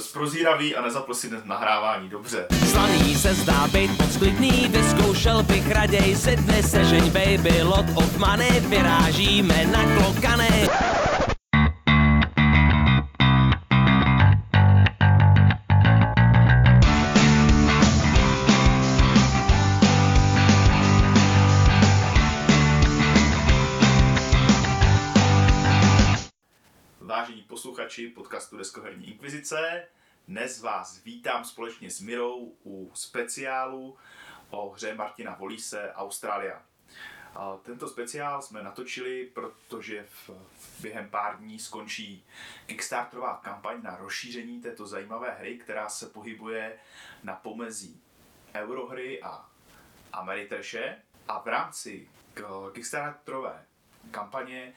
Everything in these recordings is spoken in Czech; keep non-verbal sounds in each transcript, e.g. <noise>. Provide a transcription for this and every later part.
bez prozíravý a nezapl si nahrávání, dobře. Slaný se zdá být moc klidný, vyzkoušel bych raději si dnes sežeň baby, lot of money, vyrážíme na klokany. Podcastu Deskoherní inkvizice, dnes vás vítám společně s Mirou u speciálu o hře Martina Volise Austrália. Tento speciál jsme natočili, protože v, během pár dní skončí Kickstarterová kampaň na rozšíření této zajímavé hry, která se pohybuje na pomezí Eurohry a Ameritrashe. A v rámci Kickstarterové kampaně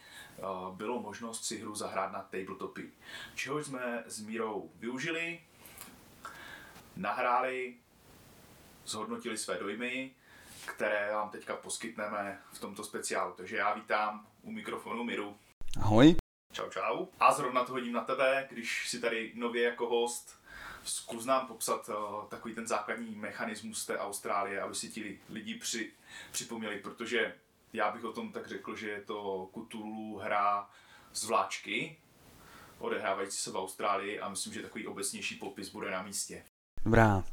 bylo možnost si hru zahrát na tabletopy. Čehož jsme s Mírou využili, nahráli, zhodnotili své dojmy, které vám teďka poskytneme v tomto speciálu. Takže já vítám u mikrofonu Miru. Ahoj. Čau, čau. A zrovna to hodím na tebe, když si tady nově jako host. Zkus nám popsat uh, takový ten základní mechanismus té Austrálie, aby si ti lidi při, připomněli, protože já bych o tom tak řekl, že je to Cthulhu hra z vláčky, odehrávající se v Austrálii a myslím, že takový obecnější popis bude na místě. Dobrá.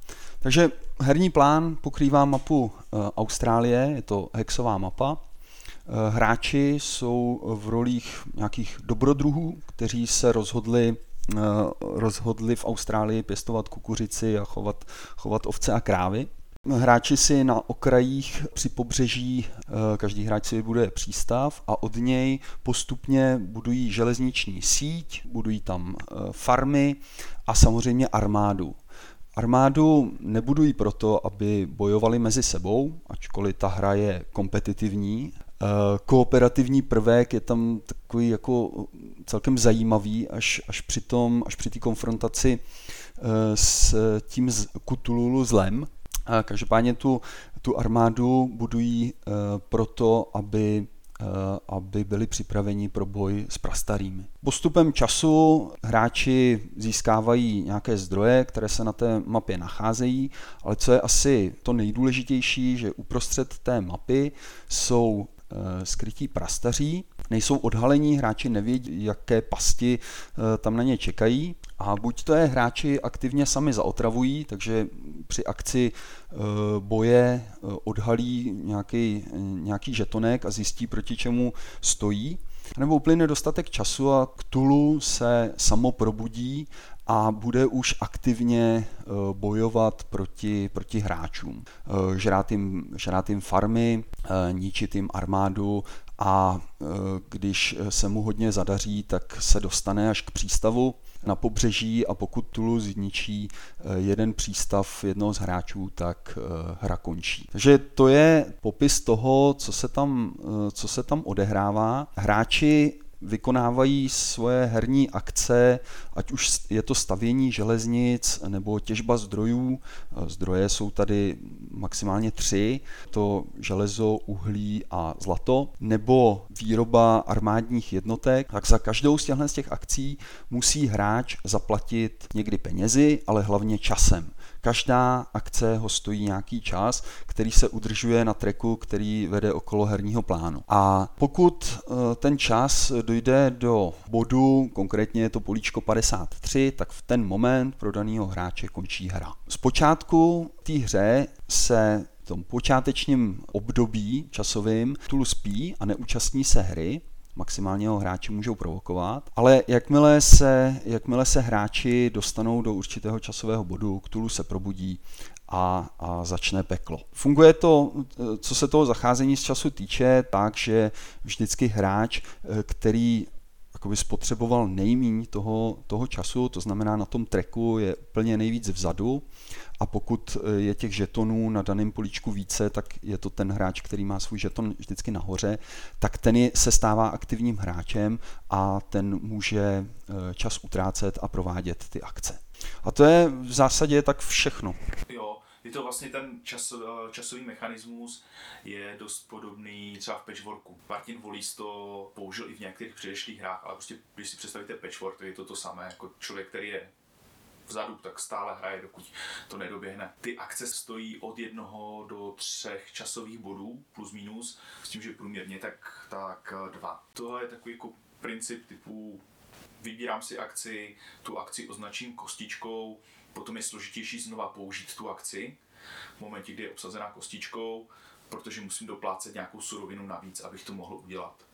Takže herní plán pokrývá mapu eh, Austrálie, je to hexová mapa. Eh, Hráči jsou v rolích nějakých dobrodruhů, kteří se rozhodli eh, rozhodli v Austrálii pěstovat kukuřici a chovat, chovat ovce a krávy. Hráči si na okrajích při pobřeží, eh, každý hráč si vybuduje přístav a od něj postupně budují železniční síť, budují tam eh, farmy a samozřejmě armádu. Armádu nebudují proto, aby bojovali mezi sebou, ačkoliv ta hra je kompetitivní. Eh, Kooperativní prvek je tam takový jako celkem zajímavý, až, až při tom, až při té konfrontaci s tím Cthulhu zlem. Každopádně tu, tu armádu budují eh, proto, aby eh, aby byli připraveni pro boj s prastarými. Postupem času hráči získávají nějaké zdroje, které se na té mapě nacházejí, ale co je asi to nejdůležitější, že uprostřed té mapy jsou eh, skrytí prastaří, nejsou odhalení, hráči nevědí, jaké pasti tam na ně čekají a buď to je hráči aktivně sami zaotravují, takže při akci eh, boje eh, odhalí nějaký, nějaký žetonek a zjistí, proti čemu stojí, nebo uplyne dostatek času a Cthulhu se samo probudí a bude už aktivně eh, bojovat proti, proti hráčům. Eh, Žrát jim, žrát jim farmy, eh, ničit jim armádu a eh, když se mu hodně zadaří, tak se dostane až k přístavu na pobřeží a pokud Tulu zničí eh, jeden přístav jednoho z hráčů, tak eh, hra končí. Takže to je popis toho, co se tam, eh, co se tam odehrává. Hráči vykonávají svoje herní akce, ať už je to stavění železnic nebo těžba zdrojů. Zdroje jsou tady maximálně tři, to železo, uhlí a zlato, nebo výroba armádních jednotek. Tak za každou z těchto z těch akcí musí hráč zaplatit někdy penězi, ale hlavně časem. Každá akce ho stojí nějaký čas, který se udržuje na treku, který vede okolo herního plánu. A pokud eh, ten čas dojde do bodu, konkrétně je to políčko 53, tak v ten moment pro daného hráče končí hra. Zpočátku té hře se v tom počátečním období časovým Tulu spí a neúčastní se hry, maximálně ho hráči můžou provokovat, ale jakmile se, jakmile se hráči dostanou do určitého časového bodu, Cthulhu se probudí a, a začne peklo. Funguje to, co se toho zacházení z času týče, tak, že vždycky hráč, eh, který jakoby spotřeboval nejmíň toho, toho času, to znamená na tom treku je úplně nejvíc vzadu a pokud eh, je těch žetonů na daném políčku více, tak je to ten hráč, který má svůj žeton vždycky nahoře, tak ten je, se stává aktivním hráčem a ten může eh, čas utrácet a provádět ty akce. A to je v zásadě tak všechno. Jo, je to vlastně ten čas, eh, časový mechanismus je dost podobný třeba v patchworku. Martin Volís to použil i v některých předešlých hrách, ale prostě když si představíte patchwork, je to to samé, jako člověk, který je vzadu, tak stále hraje, dokud to nedoběhne. Ty akce stojí od jednoho do třech časových bodů, plus minus, s tím, že průměrně tak, tak dva. To je takový jako princip typu vybírám si akci, tu akci označím kostičkou, potom je složitější znova použít tu akci v momentě, kdy je obsazená kostičkou, protože musím doplácet nějakou surovinu navíc, abych to mohl udělat.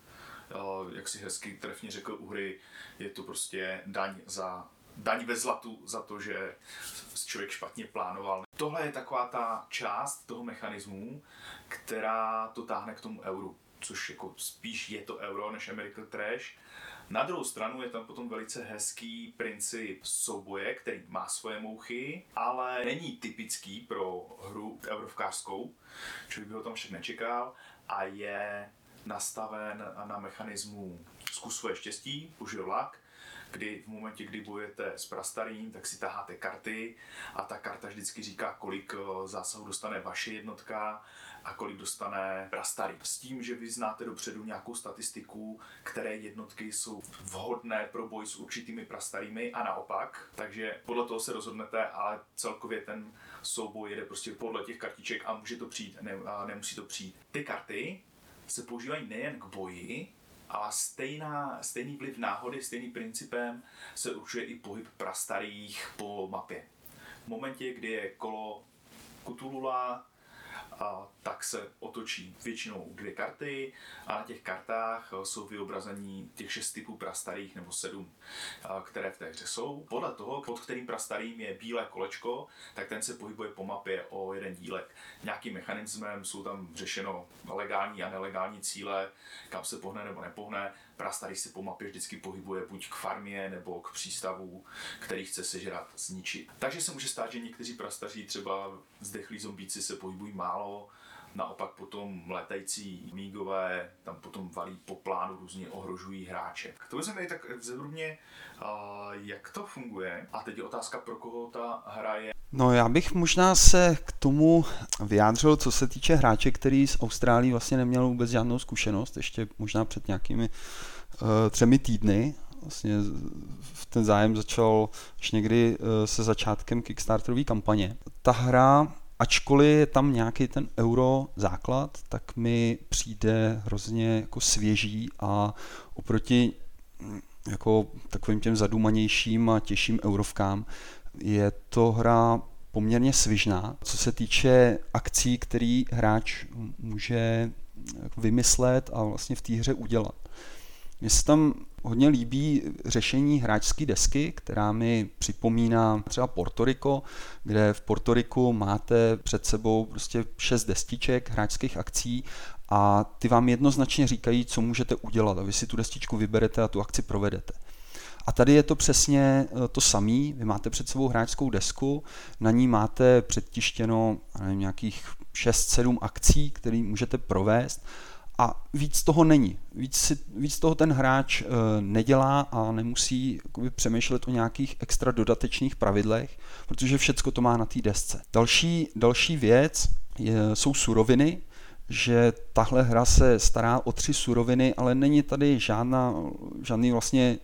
Jak si hezky trefně řekl u hry, je to prostě daň za daň ve zlatu za to, že člověk špatně plánoval. Tohle je taková ta část toho mechanismu, která to táhne k tomu euru, což jako spíš je to euro než American Trash. Na druhou stranu je tam potom velice hezký princip souboje, který má svoje mouchy, ale není typický pro hru eurovkářskou, člověk by ho tam však nečekal a je nastaven na mechanismu zkus svoje štěstí, užil vlak, kdy v momentě, kdy bojujete s prastarým, tak si taháte karty a ta karta vždycky říká, kolik eh, zásahu dostane vaše jednotka a kolik dostane prastarý. S tím, že vy znáte dopředu nějakou statistiku, které jednotky jsou vhodné pro boj s určitými prastarými a naopak. Takže podle toho se rozhodnete, ale celkově ten souboj jede prostě podle těch kartiček a může to přijít, ne, a nemusí to přijít. Ty karty se používají nejen k boji, ale stejná, stejný vliv náhody, stejným principem se určuje i pohyb prastarých po mapě. V momentě, kdy je kolo Kutulula, a tak se otočí většinou dvě karty a na těch kartách jsou vyobrazení těch šest typů prastarých nebo sedm, které v té hře jsou. Podle toho, pod kterým prastarým je bílé kolečko, tak ten se pohybuje po mapě o jeden dílek. Nějakým mechanismem jsou tam řešeno legální a nelegální cíle, kam se pohne nebo nepohne prastarý se po mapě vždycky pohybuje buď k farmě nebo k přístavu, který chce sežrat, zničit. Takže se může stát, že někteří prastaří, třeba zdechlí zombíci, se pohybují málo, naopak potom letající mígové tam potom valí po plánu, různě ohrožují hráče. To vezmeme tak zevrubně, jak to funguje. A teď je otázka, pro koho ta hra je. No já bych možná se k tomu vyjádřil, co se týče hráče, který z Austrálie vlastně neměl vůbec žádnou zkušenost, ještě možná před nějakými uh, třemi týdny. Vlastně ten zájem začal až někdy uh, se začátkem Kickstarterové kampaně. Ta hra ačkoliv je tam nějaký ten euro základ, tak mi přijde hrozně jako svěží a oproti mm, jako takovým těm zadumanějším a těžším eurovkám je to hra poměrně svižná. Co se týče akcí, který hráč může vymyslet a vlastně v té hře udělat. Mně se tam hodně líbí řešení hráčské desky, která mi připomíná třeba Portoriko, kde v Portoriku máte před sebou prostě šest destiček hráčských akcí a ty vám jednoznačně říkají, co můžete udělat a vy si tu destičku vyberete a tu akci provedete. A tady je to přesně eh, to samé. Vy máte před sebou hráčskou desku, na ní máte předtištěno nevím, nějakých 6-7 akcí, které můžete provést a víc toho není. Víc, si, víc toho ten hráč e, nedělá a nemusí jakoby, přemýšlet o nějakých extra dodatečných pravidlech, protože všecko to má na té desce. Další, další věc je, jsou suroviny, že tahle hra se stará o tři suroviny, ale není tady žádná, žádný vlastně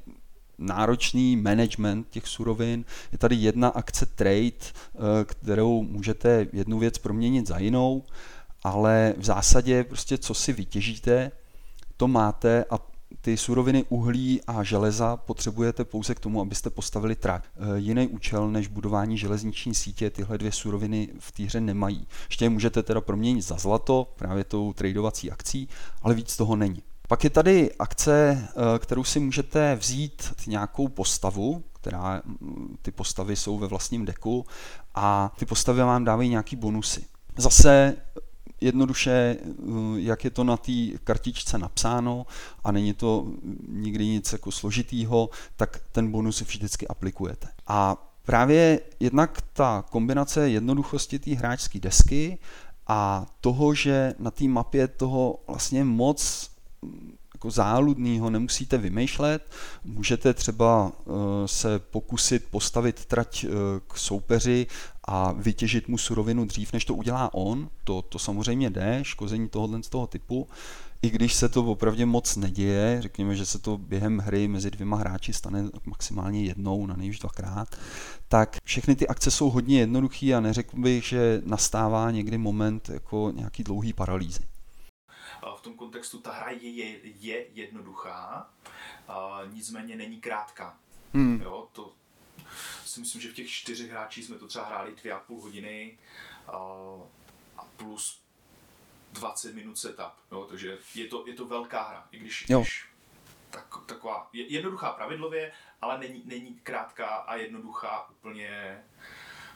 náročný management těch surovin. Je tady jedna akce trade, eh, kterou můžete jednu věc proměnit za jinou, ale v zásadě prostě co si vytěžíte, to máte a ty suroviny uhlí a železa potřebujete pouze k tomu, abyste postavili trať. Eh, jiný účel než budování železniční sítě tyhle dvě suroviny v té hře nemají. Ještě je můžete teda proměnit za zlato, právě tou tradovací akcí, ale víc toho není. Pak je tady akce, eh, kterou si můžete vzít nějakou postavu, která mm, ty postavy jsou ve vlastním deku a ty postavy vám dávají nějaký bonusy. Zase jednoduše, eh, jak je to na té kartičce napsáno a není to nikdy nic jako složitýho, tak ten bonus vždycky aplikujete. A právě jednak ta kombinace jednoduchosti té hráčské desky a toho, že na té mapě toho vlastně moc jako záludného nemusíte vymýšlet. Můžete třeba eh, se pokusit postavit trať eh, k soupeři a vytěžit mu surovinu dřív, než to udělá on. To, to samozřejmě jde, škození tohohle z toho typu. i když se to opravdu moc neděje, řekněme, že se to během hry mezi dvěma hráči stane maximálně jednou, na nejvíc dvakrát, tak všechny ty akce jsou hodně jednoduché a neřekl bych, že nastává někdy moment jako nějaký dlouhý paralýzy. V tom kontextu ta hra je, je, je jednoduchá, a nicméně není krátká. Hmm. Jo, to si myslím, že v těch čtyřech hráčích jsme to třeba hráli dvě a půl hodiny a, a plus 20 minut setup, jo, takže je to, je to velká hra, i když, jo. když tak, taková je, jednoduchá pravidlově, ale není, není krátká a jednoduchá úplně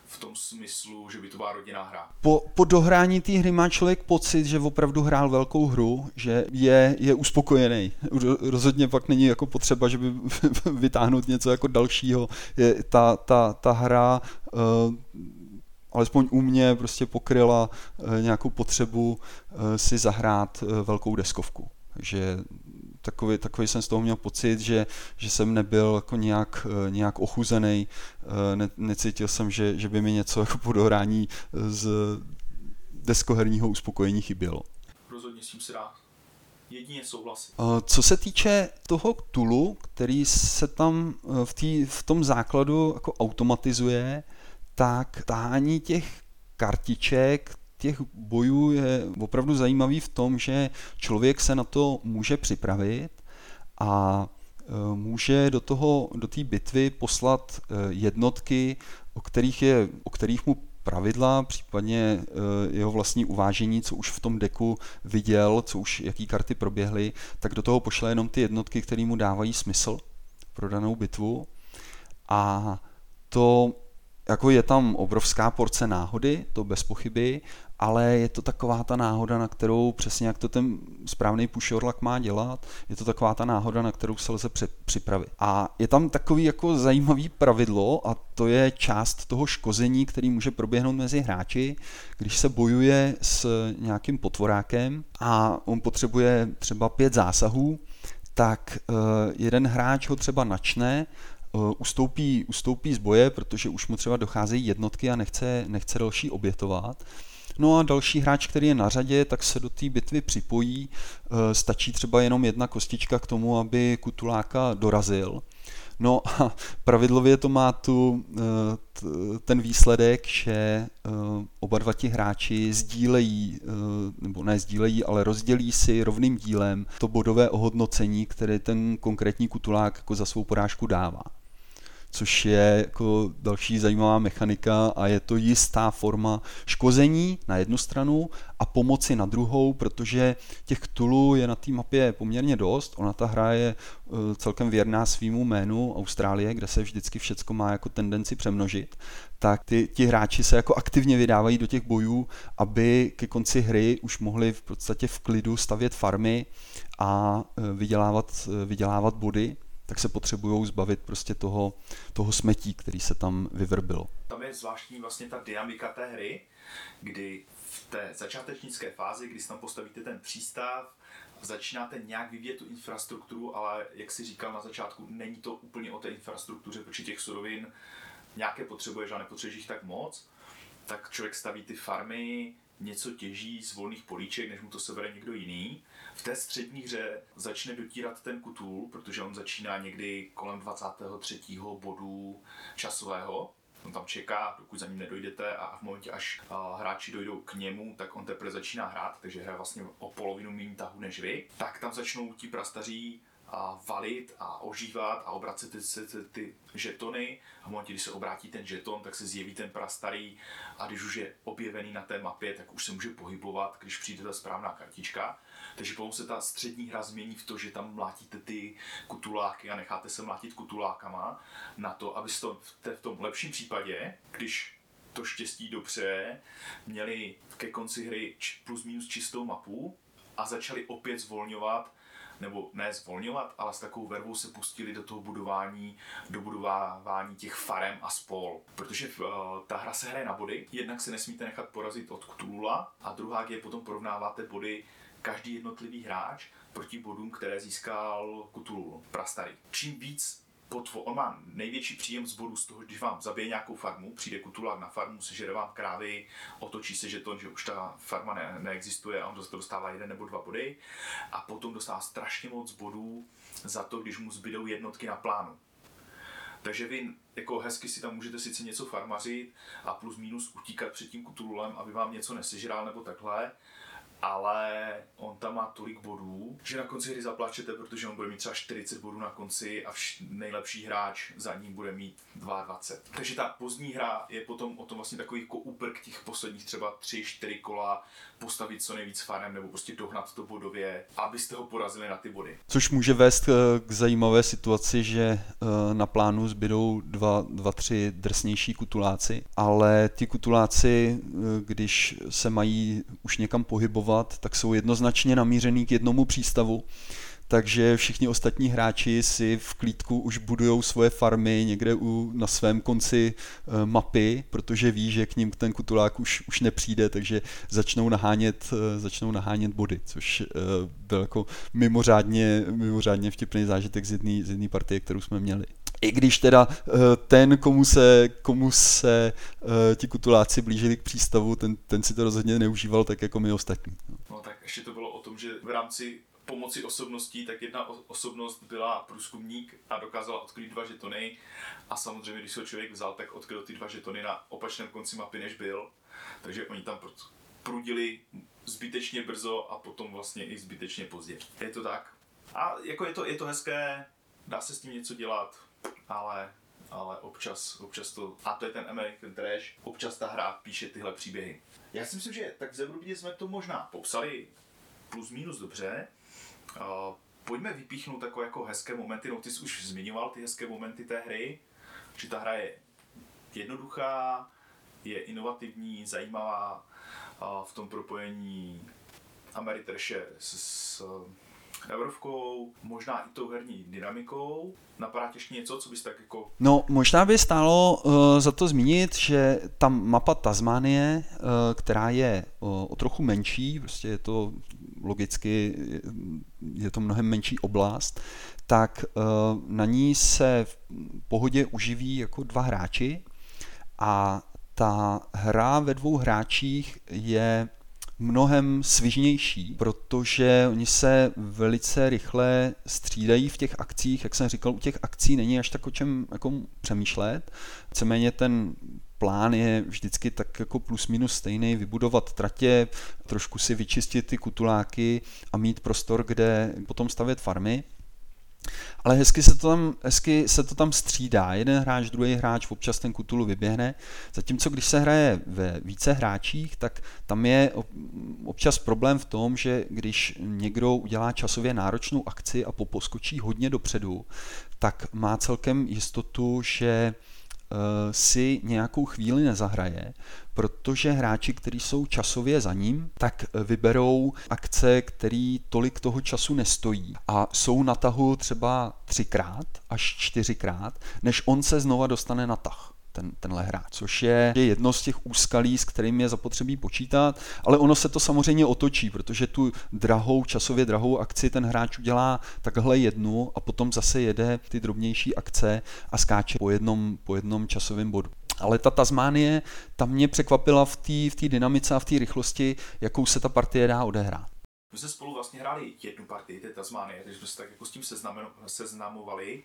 v tom smyslu, že by to byla rodinná hra. Po, po dohrání té hry má člověk pocit, že opravdu hrál velkou hru, že je, je uspokojený. Rozhodně pak není jako potřeba, že by <laughs> vytáhnout něco jako dalšího. Je, ta, ta, ta hra uh, alespoň u mě prostě pokryla uh, nějakou potřebu uh, si zahrát uh, velkou deskovku. Takže takový, takový jsem z toho měl pocit, že, že jsem nebyl jako nějak, eh, nějak ochuzený, eh, ne, necítil jsem, že, že by mi něco <laughs> jako po dohrání z deskoherního uspokojení chybělo. Rozhodně s tím se dá jedině souhlasit. Eh, co se týče toho tulu, který se tam v, tý, v tom základu jako automatizuje, tak tahání těch kartiček, těch bojů je opravdu zajímavý v tom, že člověk se na to může připravit a e, může do toho, do té bitvy poslat e, jednotky, o kterých, je, o kterých mu pravidla, případně e, jeho vlastní uvážení, co už v tom deku viděl, co už, jaký karty proběhly, tak do toho pošle jenom ty jednotky, které mu dávají smysl pro danou bitvu. A to jako je tam obrovská porce náhody, to bez pochyby, ale je to taková ta náhoda, na kterou přesně jak to ten správný pushorlak má dělat, je to taková ta náhoda, na kterou se lze připravit. A je tam takový jako zajímavý pravidlo a to je část toho škození, který může proběhnout mezi hráči, když se bojuje s nějakým potvorákem a on potřebuje třeba pět zásahů, tak uh, jeden hráč ho třeba načne, ustoupí, ustoupí z boje, protože už mu třeba docházejí jednotky a nechce, nechce další obětovat No a další hráč, který je na řadě, tak se do té bitvy připojí. E, stačí třeba jenom jedna kostička k tomu, aby Kutuláka dorazil. No a pravidlově to má tu, e, ten výsledek, že oba dva ti hráči sdílejí, nebo ne sdílejí, ale rozdělí si rovným dílem to bodové ohodnocení, které ten konkrétní kutulák jako za svou porážku dává což je jako další zajímavá mechanika a je to jistá forma škození na jednu stranu a pomoci na druhou, protože těch tulů je na té mapě poměrně dost. Ona ta hra je eh, celkem věrná svýmu jménu Austrálie, kde se vždycky všecko má jako tendenci přemnožit, tak ty, ti hráči se jako aktivně vydávají do těch bojů, aby ke konci hry už mohli v podstatě v klidu stavět farmy a eh, vydělávat, eh, vydělávat body tak se potřebují zbavit prostě toho, toho smetí, který se tam vyvrbilo. Tam je zvláštní vlastně ta dynamika té hry, kdy v té začátečnické fázi, kdy si tam postavíte ten přístav, začínáte nějak vyvíjet tu infrastrukturu, ale jak si říkal na začátku, není to úplně o té infrastruktuře, protože těch surovin nějaké potřebuješ a nepotřebuješ jich tak moc, tak člověk staví ty farmy, něco těží z volných políček, než mu to sebere někdo jiný. V té střední hře začne dotírat ten kutul, protože on začíná někdy kolem 23. bodu časového. On tam čeká, dokud za ním nedojdete a v momentě, až hráči dojdou k němu, tak on teprve začíná hrát, takže hraje vlastně o polovinu méně tahu než vy. Tak tam začnou ti prastaří a valit a ožívat a obracet ty, ty, ty žetony a v momentě, kdy se obrátí ten žeton, tak se zjeví ten prastarý a když už je objevený na té mapě, tak už se může pohybovat, když přijde ta správná kartička. Takže potom se ta střední hra změní v to, že tam mlátíte ty kutuláky a necháte se mlátit kutulákama na to, abyste v tom lepším případě, když to štěstí dobře, měli ke konci hry plus minus čistou mapu a začali opět zvolňovat nebo ne zvolňovat, ale s takovou vervou se pustili do toho budování, do budování těch farem a spol. Protože uh, ta hra se hraje na body, jednak se nesmíte nechat porazit od Cthulula a druhá je potom porovnáváte body každý jednotlivý hráč proti bodům, které získal Cthulhu, prastarý. Čím víc pod, on má největší příjem z bodů z toho, když vám zabije nějakou farmu, přijde kutulák na farmu, sežere vám krávy, otočí se žeton, že už ta farma ne, neexistuje a on to dostává jeden nebo dva body. A potom dostává strašně moc bodů za to, když mu zbydou jednotky na plánu. Takže vy jako hezky si tam můžete sice něco farmařit a plus minus utíkat před tím kutululem, aby vám něco nesežral nebo takhle, ale on tam má tolik bodů, že na konci hry zaplačete, protože on bude mít třeba 40 bodů na konci a vš- nejlepší hráč za ním bude mít 22. Takže ta pozdní hra je potom o tom vlastně takový jako úprk těch posledních třeba 3-4 kola, postavit co nejvíc farem nebo prostě dohnat to bodově, abyste ho porazili na ty body. Což může vést eh, k zajímavé situaci, že eh, na plánu zbydou dva, dva, tři drsnější kutuláci, ale ti kutuláci, eh, když se mají už někam pohybovat, tak jsou jednoznačně namířený k jednomu přístavu takže všichni ostatní hráči si v klídku už budují svoje farmy někde u, na svém konci e, mapy, protože ví, že k ním ten kutulák už, už nepřijde, takže začnou nahánět, e, začnou nahánět body, což e, byl jako mimořádně, mimořádně vtipný zážitek z jedné z partie, kterou jsme měli. I když teda ten, komu se, komu se ti kutuláci blížili k přístavu, ten, ten si to rozhodně neužíval tak jako my ostatní. No tak ještě to bylo o tom, že v rámci pomoci osobností, tak jedna osobnost byla průzkumník a dokázala odkryt dva žetony a samozřejmě, když se ho člověk vzal, tak odkryl ty dva žetony na opačném konci mapy, než byl. Takže oni tam prudili zbytečně brzo a potom vlastně i zbytečně pozdě. Je to tak. A jako je to, je to hezké, dá se s tím něco dělat, ale ale občas, občas to, a to je ten American Trash, občas ta hra píše tyhle příběhy. Já si myslím, že tak v Zebrubě jsme to možná popsali plus minus dobře. Pojďme vypíchnout takové jako hezké momenty, no ty jsi už zmiňoval ty hezké momenty té hry, že ta hra je jednoduchá, je inovativní, zajímavá v tom propojení Ameritrše s, s Evrovkou, možná i tou herní dynamikou. Napadá ještě něco, co bys tak jako... No, možná by stálo uh, za to zmínit, že ta mapa Tasmanie, uh, která je uh, o trochu menší, prostě je to logicky, je to mnohem menší oblast, tak uh, na ní se v pohodě uživí jako dva hráči a ta hra ve dvou hráčích je mnohem svižnější, protože oni se velice rychle střídají v těch akcích. Jak jsem říkal, u těch akcí není až tak o čem jako přemýšlet. Víceméně ten plán je vždycky tak jako plus minus stejný, vybudovat tratě, trošku si vyčistit ty kutuláky a mít prostor, kde potom stavět farmy. Ale hezky se, to tam, hezky se to tam střídá. Jeden hráč, druhý hráč občas ten kutulu vyběhne. Zatímco když se hraje ve více hráčích, tak tam je občas problém v tom, že když někdo udělá časově náročnou akci a poposkočí hodně dopředu, tak má celkem jistotu, že si nějakou chvíli nezahraje, protože hráči, kteří jsou časově za ním, tak vyberou akce, které tolik toho času nestojí. A jsou na tahu třeba třikrát až čtyřikrát, než on se znova dostane na tah ten, tenhle hráč, což je jedno z těch úskalí, s kterým je zapotřebí počítat, ale ono se to samozřejmě otočí, protože tu drahou, časově drahou akci ten hráč udělá takhle jednu a potom zase jede ty drobnější akce a skáče po jednom, po jednom časovém bodu. Ale ta Tasmánie, tam mě překvapila v té v dynamice a v té rychlosti, jakou se ta partie dá odehrát. My jsme spolu vlastně hráli jednu partii té Tasmánie, takže jsme se tak jako s tím seznamovali.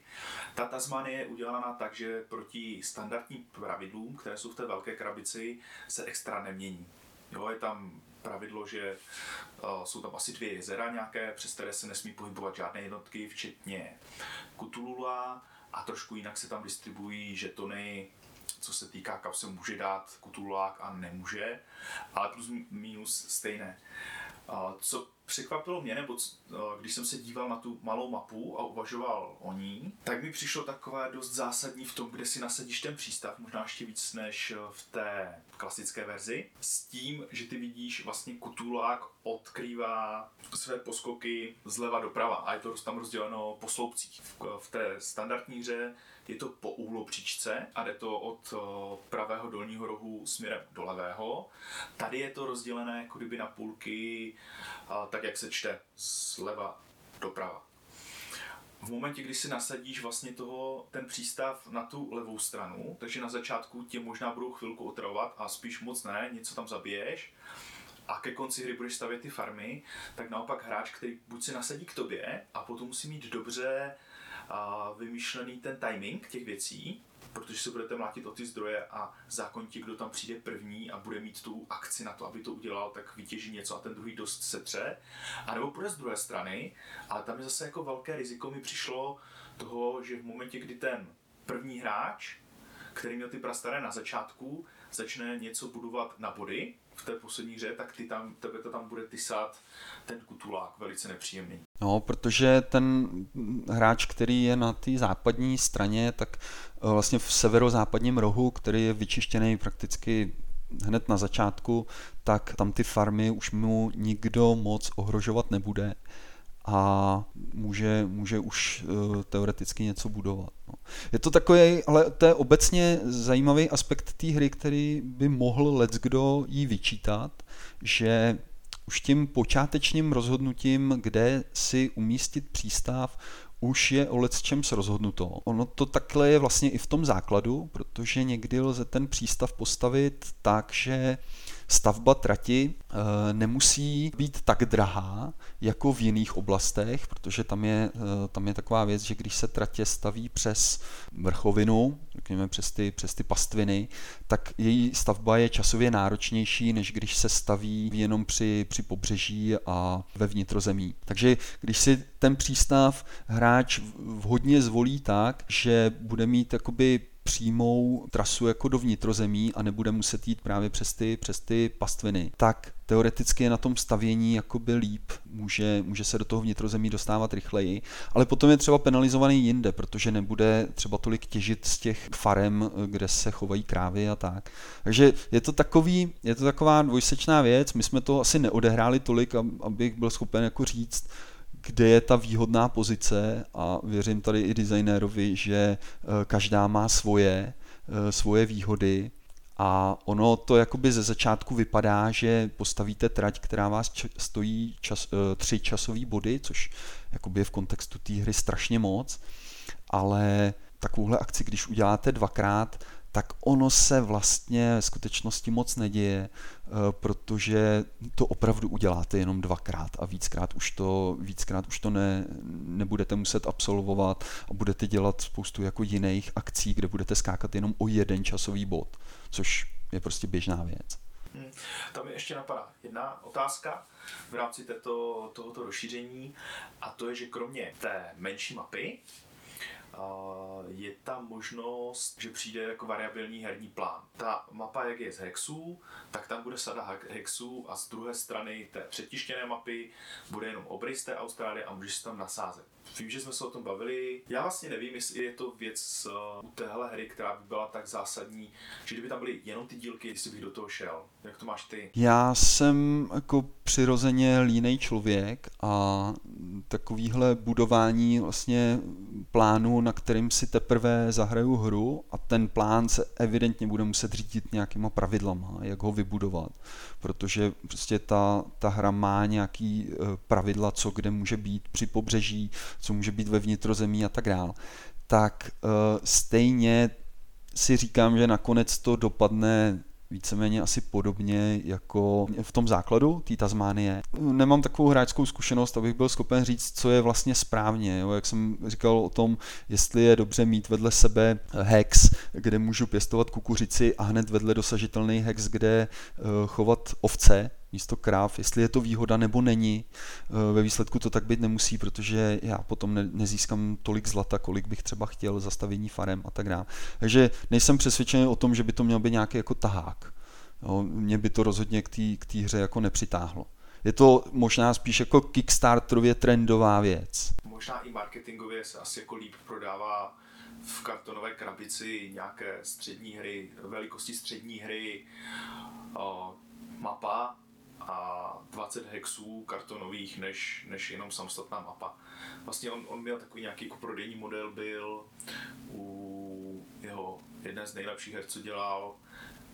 Ta Tasmánie je udělaná tak, že proti standardním pravidlům, které jsou v té velké krabici, se extra nemění. Jo, je tam pravidlo, že uh, jsou tam asi dvě jezera nějaké, přes které se nesmí pohybovat žádné jednotky, včetně Kutulula a trošku jinak se tam distribuují žetony co se týká, kam se může dát kutulák a nemůže, ale plus minus stejné. Co překvapilo mě, nebo když jsem se díval na tu malou mapu a uvažoval o ní, tak mi přišlo takové dost zásadní v tom, kde si nasadíš ten přístav, možná ještě víc než v té klasické verzi, s tím, že ty vidíš vlastně kutulák odkrývá své poskoky zleva doprava a je to tam rozděleno po sloupcích. V té standardní hře je to po úhlopříčce a jde to od pravého dolního rohu směrem do levého. Tady je to rozdělené jako kdyby na půlky, tak jak se čte zleva doprava. v momentě, kdy si nasadíš vlastně toho, ten přístav na tu levou stranu, takže na začátku tě možná budou chvilku otravovat a spíš moc ne, něco tam zabiješ, a ke konci hry budeš stavět ty farmy, tak naopak hráč, který buď se nasadí k tobě a potom musí mít dobře a, vymýšlený ten timing těch věcí, protože se budete mlátit o ty zdroje a zákonitě, kdo tam přijde první a bude mít tu akci na to, aby to udělal, tak vytěží něco a ten druhý dost setře. A nebo půjde z druhé strany, ale tam je zase jako velké riziko mi přišlo toho, že v momentě, kdy ten první hráč, který měl ty prastaré na začátku, začne něco budovat na body, v té poslední hře, tak ty tam, tebe to tam bude tysat ten kutulák velice nepříjemný. No, protože ten hráč, který je na té západní straně, tak eh, vlastně v severozápadním rohu, který je vyčištěný prakticky hned na začátku, tak tam ty farmy už mu nikdo moc ohrožovat nebude a může, může už uh, teoreticky něco budovat. No. Je to takový, ale to je obecně zajímavý aspekt té hry, který by mohl let kdo jí vyčítat, že už tím počátečním rozhodnutím, kde si umístit přístav, už je o čem rozhodnuto. Ono to takhle je vlastně i v tom základu, protože někdy lze ten přístav postavit tak, že stavba trati eh, nemusí být tak drahá jako v jiných oblastech, protože tam je, eh, tam je taková věc, že když se tratě staví přes vrchovinu, řekněme přes ty, přes ty pastviny, tak její stavba je časově náročnější, než když se staví jenom při, při pobřeží a ve vnitrozemí. Takže když si ten přístav hráč vhodně zvolí tak, že bude mít přímou trasu jako do vnitrozemí a nebude muset jít právě přes ty, přes ty pastviny, tak teoreticky je na tom stavění jakoby líp, může, může se do toho vnitrozemí dostávat rychleji, ale potom je třeba penalizovaný jinde, protože nebude třeba tolik těžit z těch farem, kde se chovají krávy a tak. Takže je to takový, je to taková dvojsečná věc, my jsme to asi neodehráli tolik, abych byl schopen jako říct, kde je ta výhodná pozice a věřím tady i designérovi, že eh, každá má svoje, eh, svoje výhody. A ono to jakoby ze začátku vypadá, že postavíte trať, která vás stojí čas, eh, tři časové body, což jakoby je v kontextu té hry strašně moc, ale takovouhle akci, když uděláte dvakrát, tak ono se vlastně v skutečnosti moc neděje, eh, protože to opravdu uděláte jenom dvakrát a víckrát už to, víckrát už to ne, nebudete muset absolvovat a budete dělat spoustu jako jiných akcí, kde budete skákat jenom o jeden časový bod, což je prostě běžná věc. Hmm. Tam je ještě napadá jedna otázka v rámci této, tohoto rozšíření a to je, že kromě té menší mapy, je tam možnost, že přijde jako variabilní herní plán. Ta mapa, jak je z hexů, tak tam bude sada hexů a z druhé strany té přetištěné mapy bude jenom obrys té Austrálie a můžeš tam nasázet. Vím, že jsme se o tom bavili. Já vlastně nevím, jestli je to věc uh, u téhle hry, která by byla tak zásadní, že kdyby tam byly jenom ty dílky, jestli bych do toho šel. Jak to máš ty? Já jsem jako přirozeně línej člověk a takovýhle budování vlastně plánu, na kterým si teprve zahraju hru a ten plán se evidentně bude muset řídit nějakýma pravidlama, jak ho vybudovat, protože prostě ta, ta hra má nějaký eh, pravidla, co kde může být při pobřeží, co může být ve vnitrozemí a tak dále, tak uh, stejně si říkám, že nakonec to dopadne víceméně asi podobně jako v tom základu té Tasmánie. Nemám takovou hráčskou zkušenost, abych byl schopen říct, co je vlastně správně. Jo? Jak jsem říkal o tom, jestli je dobře mít vedle sebe hex, kde můžu pěstovat kukuřici a hned vedle dosažitelný hex, kde uh, chovat ovce, místo kráv, jestli je to výhoda nebo není. Eh, ve výsledku to tak být nemusí, protože já potom ne, nezískám tolik zlata, kolik bych třeba chtěl zastavění farem a tak dále. Takže nejsem přesvědčený o tom, že by to měl být nějaký jako tahák. Jo, mě by to rozhodně k té hře jako nepřitáhlo. Je to možná spíš jako kickstarterově trendová věc. Možná i marketingově se asi jako líp prodává v kartonové krabici nějaké střední hry, velikosti střední hry, o, mapa a 20 hexů kartonových, než, než jenom samostatná mapa. Vlastně on, on měl takový nějaký jako prodejní model, byl u jeho jeden z nejlepších her, co dělal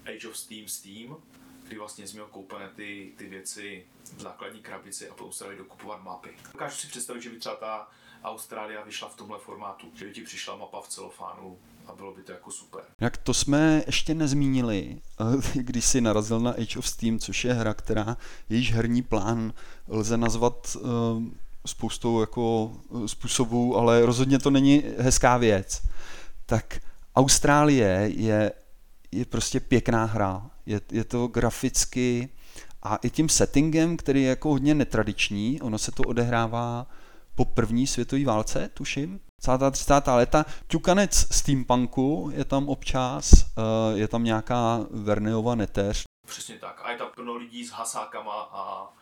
Age of Steam Steam, kdy vlastně měl koupené ty, ty věci v základní krabici a se dokupovat mapy. Dokážu si představit, že by třeba ta Austrálie vyšla v tomhle formátu, že by ti přišla mapa v celofánu a bylo by to jako super. Jak to jsme ještě nezmínili, eh, když si narazil na Age of Steam, což je hra, která jejíž herní plán lze nazvat uh, spoustou jako eh, způsobů, ale rozhodně to není hezká věc. Tak Austrálie je, je prostě pěkná hra. Je, je to graficky a i tím settingem, který je jako hodně netradiční, ono se to odehrává po první světové válce, tuším, 30. 30. léta. Ťukanec steampunku je tam občas, eh, je tam nějaká Verneova neteř. Přesně tak. A je tam plno lidí s hasákama a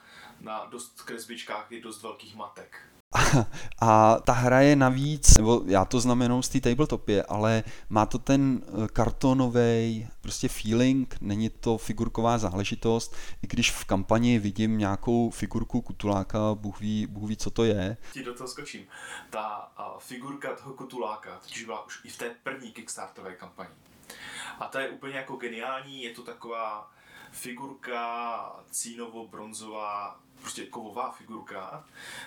na dost kresbičkách je dost velkých matek. A ta hra je navíc, nebo já to znám jenom z té tabletopě, ale má to ten eh, kartonový prostě feeling, není to figurková záležitost, i když v kampani vidím nějakou figurku kutuláka, Bůh ví, Bůh ví co to je. Ti do toho skočím. Ta uh, figurka toho kutuláka totiž byla už i v té první Kickstarterové kampani. A ta je úplně jako geniální, je to taková figurka cínovo-bronzová, prostě kovová figurka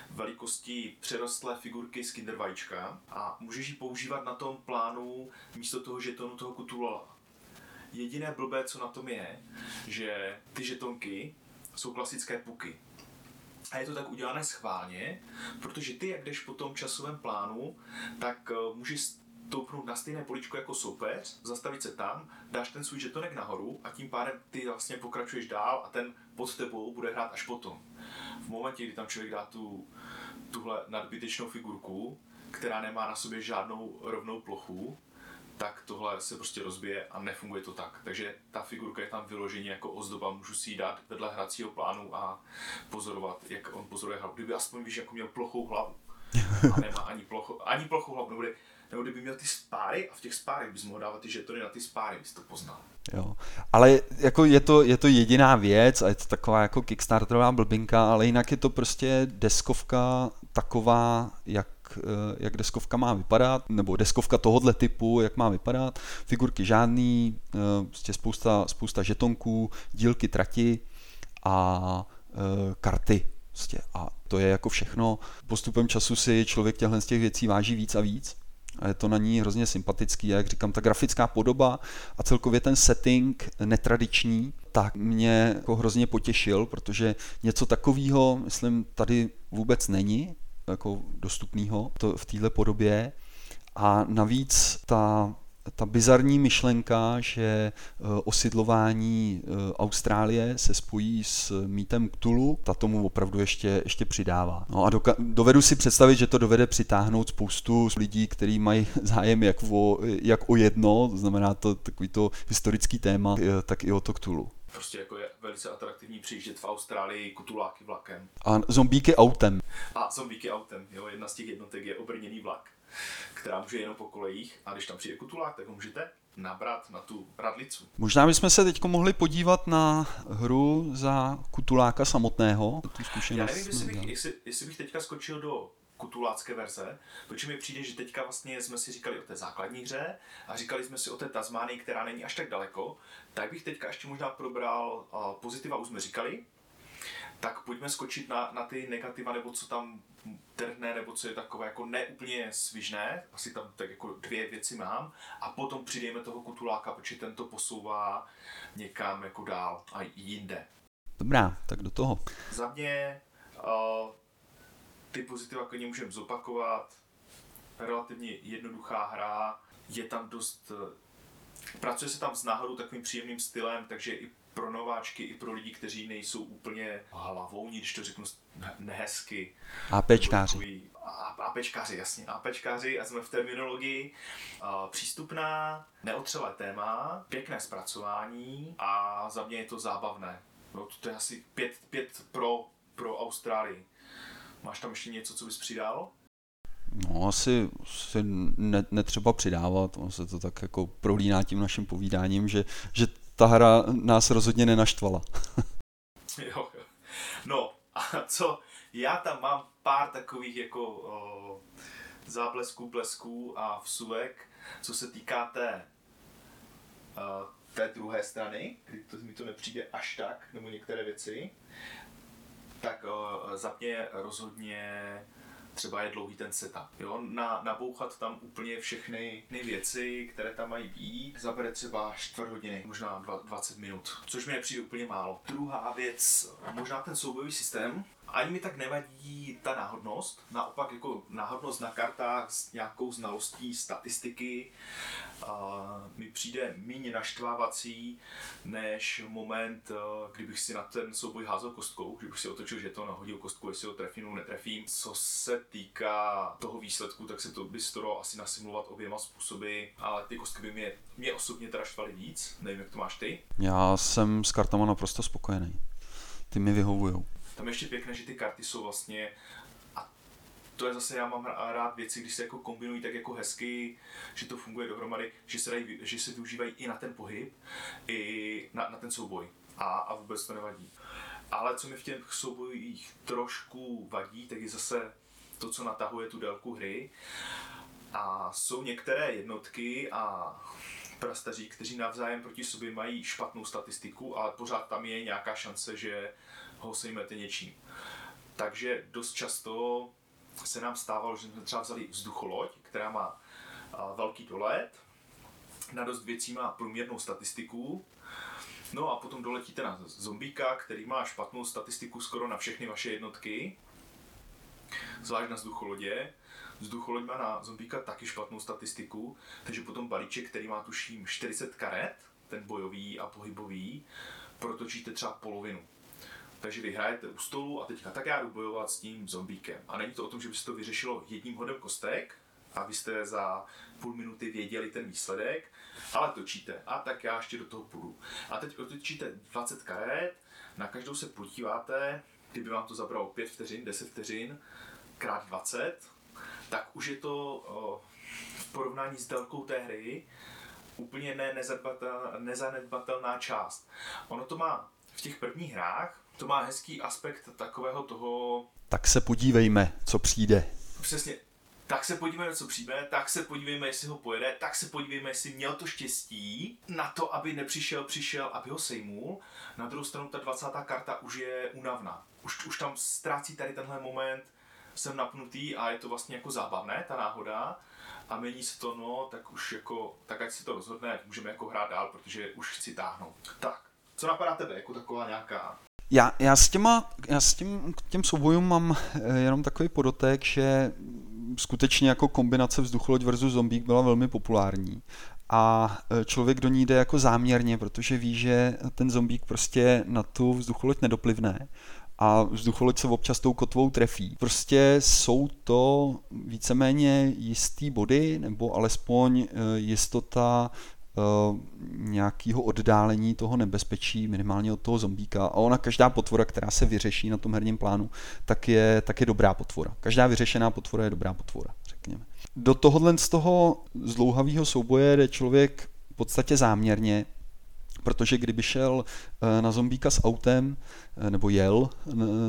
velikosti přerostlé figurky z Kinder vajíčka a můžeš ji používat na tom plánu místo toho žetonu toho kutulala. Jediné blbé, co na tom je, že ty žetonky jsou klasické puky. A je to tak udělané schválně, protože ty, jak jdeš po tom časovém plánu, tak eh, můžeš toupnout na stejné poličko jako soupeř, zastavit se tam, dáš ten svůj žetonek nahoru a tím pádem ty vlastně pokračuješ dál a ten pod tebou bude hrát až potom. V momentě, kdy tam člověk dá tu, tuhle nadbytečnou figurku, která nemá na sobě žádnou rovnou plochu, tak tohle se prostě rozbije a nefunguje to tak. Takže ta figurka je tam vyloženě jako ozdoba, můžu si ji dát vedle hracího plánu a pozorovat, jak on pozoruje hlavu. Kdyby aspoň víš, jako měl plochou hlavu a nemá ani, plocho, ani plochou hlavu, nebude, nebo kdyby měl ty spáry a v těch spárech bys mohl dávat ty žetony na ty spáry, bys to poznal. Jo. Ale jako je to, je to jediná věc a je to taková jako kickstarterová blbinka, ale jinak je to prostě deskovka taková, jak, eh, jak deskovka má vypadat, nebo deskovka tohohle typu, jak má vypadat. Figurky žádný, eh, prostě spousta, spousta žetonků, dílky trati a eh, karty. Prostě. A to je jako všechno. Postupem času si člověk těchto z těch věcí váží víc a víc a je to na ní hrozně sympatický. Jak říkám, ta grafická podoba a celkově ten setting netradiční, tak mě jako hrozně potěšil, protože něco takového, myslím, tady vůbec není jako dostupného v téhle podobě. A navíc ta ta bizarní myšlenka, že eh, osidlování eh, Austrálie se spojí s mýtem Cthulhu, ta tomu opravdu ještě, ještě přidává. No a doka- dovedu si představit, že to dovede přitáhnout spoustu lidí, kteří mají <laughs> zájem jak o, jak o jedno, to znamená to takový to historický téma, eh, tak i o to Cthulhu. Prostě jako je velice atraktivní přijíždět v Austrálii kutuláky vlakem. A zombíky autem. A zombíky autem, jo, jedna z těch jednotek je obrněný vlak která může jenom po kolejích a když tam přijde kutulák, tak ho můžete nabrat na tu radlicu. Možná bychom se teď mohli podívat na hru za kutuláka samotného. Tu Já nevím, jestli bych, jestli, jestli bych teďka skočil do kutulácké verze, protože mi přijde, že teďka vlastně jsme si říkali o té základní hře a říkali jsme si o té Tasmánii, která není až tak daleko, tak bych teďka ještě možná probral uh, pozitiva, už jsme říkali, tak pojďme skočit na, na ty negativa, nebo co tam trhne, nebo co je takové jako neúplně svižné, asi tam tak jako dvě věci mám, a potom přidejme toho kutuláka, protože ten to posouvá někam jako dál a jinde. Dobrá, tak do toho. Za mě uh, ty pozitiva klidně můžeme zopakovat, relativně jednoduchá hra, je tam dost Pracuje se tam s náhodou takovým příjemným stylem, takže i pro nováčky, i pro lidi, kteří nejsou úplně hlavou, když to řeknu nehezky. APčkáři. APčkáři, jasně, APčkáři a jsme v terminologii. Přístupná, neotřelé téma, pěkné zpracování a za mě je to zábavné. No, to je asi pět, pět pro, pro Austrálii. Máš tam ještě něco, co bys přidal? No, asi, asi ne, netřeba přidávat, on se to tak jako prolíná tím naším povídáním, že, že ta hra nás rozhodně nenaštvala. <laughs> jo, jo. No a co, já tam mám pár takových jako o, záblesků, blesků a vsuvek, co se týká té, o, té druhé strany, kdy to, mi to nepřijde až tak, nebo některé věci, tak o, za mě rozhodně třeba je dlouhý ten setup. Jo, na, nabouchat tam úplně všechny věci, které tam mají být, zabere třeba čtvrt hodiny, možná 20 minut, což mi nepřijde úplně málo. Druhá věc, možná ten soubojový systém, ani mi tak nevadí ta náhodnost, naopak jako náhodnost na kartách s nějakou znalostí statistiky a mi přijde méně naštvávací, než moment, kdybych si na ten souboj házel kostkou, kdybych si otočil že to nahodil kostku, jestli ho trefím nebo netrefím. Co se týká toho výsledku, tak se to by se asi nasimulovat oběma způsoby, ale ty kostky by mě, mě osobně teda štvaly víc, nevím, jak to máš ty. Já jsem s kartama naprosto spokojený. Ty mi vyhovují. Tam je ještě pěkné, že ty karty jsou vlastně a to je zase, já mám rád věci, když se jako kombinují tak jako hezky, že to funguje dohromady, že se, dají, že se využívají i na ten pohyb, i na, na ten souboj. A, a vůbec to nevadí. Ale co mi v těch soubojích trošku vadí, tak je zase to, co natahuje tu délku hry. A jsou některé jednotky a prastaří, kteří navzájem proti sobě mají špatnou statistiku, ale pořád tam je nějaká šance, že ho sejmete něčím. Takže dost často se nám stávalo, že jsme třeba vzali vzducholoď, která má velký dolet, na dost věcí má průměrnou statistiku, no a potom doletíte na zombíka, který má špatnou statistiku skoro na všechny vaše jednotky, zvlášť na vzducholodě. Vzducholoď má na zombíka taky špatnou statistiku, takže potom balíček, který má tuším 40 karet, ten bojový a pohybový, protočíte třeba polovinu. Takže vy hrajete u stolu a teďka tak já jdu bojovat s tím zombíkem. A není to o tom, že by se to vyřešilo jedním hodem kostek, a vy jste za půl minuty věděli ten výsledek, ale točíte. A tak já ještě do toho půjdu. A teď otočíte 20 karet, na každou se podíváte, kdyby vám to zabralo 5 vteřin, 10 vteřin, krát 20, tak už je to v porovnání s délkou té hry úplně ne, nezanedbatelná část. Ono to má v těch prvních hrách, to má hezký aspekt takového toho... Tak se podívejme, co přijde. Přesně, tak se podívejme, co přijde, tak se podívejme, jestli ho pojede, tak se podívejme, jestli měl to štěstí na to, aby nepřišel, přišel, aby ho sejmul. Na druhou stranu ta 20. karta už je únavná. Už, už tam ztrácí tady tenhle moment, jsem napnutý a je to vlastně jako zábavné, ta náhoda. A mění se to, no, tak už jako, tak ať si to rozhodne, můžeme jako hrát dál, protože už chci táhnout. Tak, co napadá tebe, jako taková nějaká já, já s, těma, já s tím, k těm soubojům mám eh, jenom takový podotek, že skutečně jako kombinace vzducholoď versus zombík byla velmi populární a eh, člověk do ní jde jako záměrně, protože ví, že ten zombík prostě na tu vzducholoď nedoplivne a vzducholoď se občas tou kotvou trefí. Prostě jsou to víceméně jistý body, nebo alespoň eh, jistota nějakého oddálení toho nebezpečí, minimálně od toho zombíka. A ona, každá potvora, která se vyřeší na tom herním plánu, tak je, tak je dobrá potvora. Každá vyřešená potvora je dobrá potvora, řekněme. Do tohohle z toho zlouhavého souboje jde člověk v podstatě záměrně, protože kdyby šel eh, na zombíka s autem, eh, nebo jel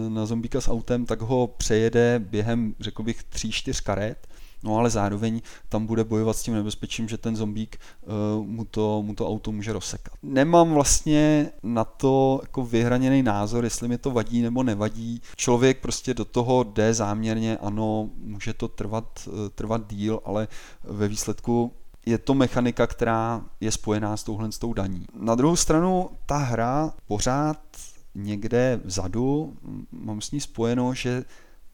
na zombíka s autem, tak ho přejede během, řekl bych, tří, čtyř karet No ale zároveň tam bude bojovat s tím nebezpečím, že ten zombík uh, mu, to, mu to auto může rozsekat. Nemám vlastně na to jako vyhraněný názor, jestli mi to vadí nebo nevadí. Člověk prostě do toho jde záměrně, ano, může to trvat, uh, trvat díl, ale ve výsledku je to mechanika, která je spojená s touhle s tou daní. Na druhou stranu ta hra pořád někde vzadu, mám s ní spojeno, že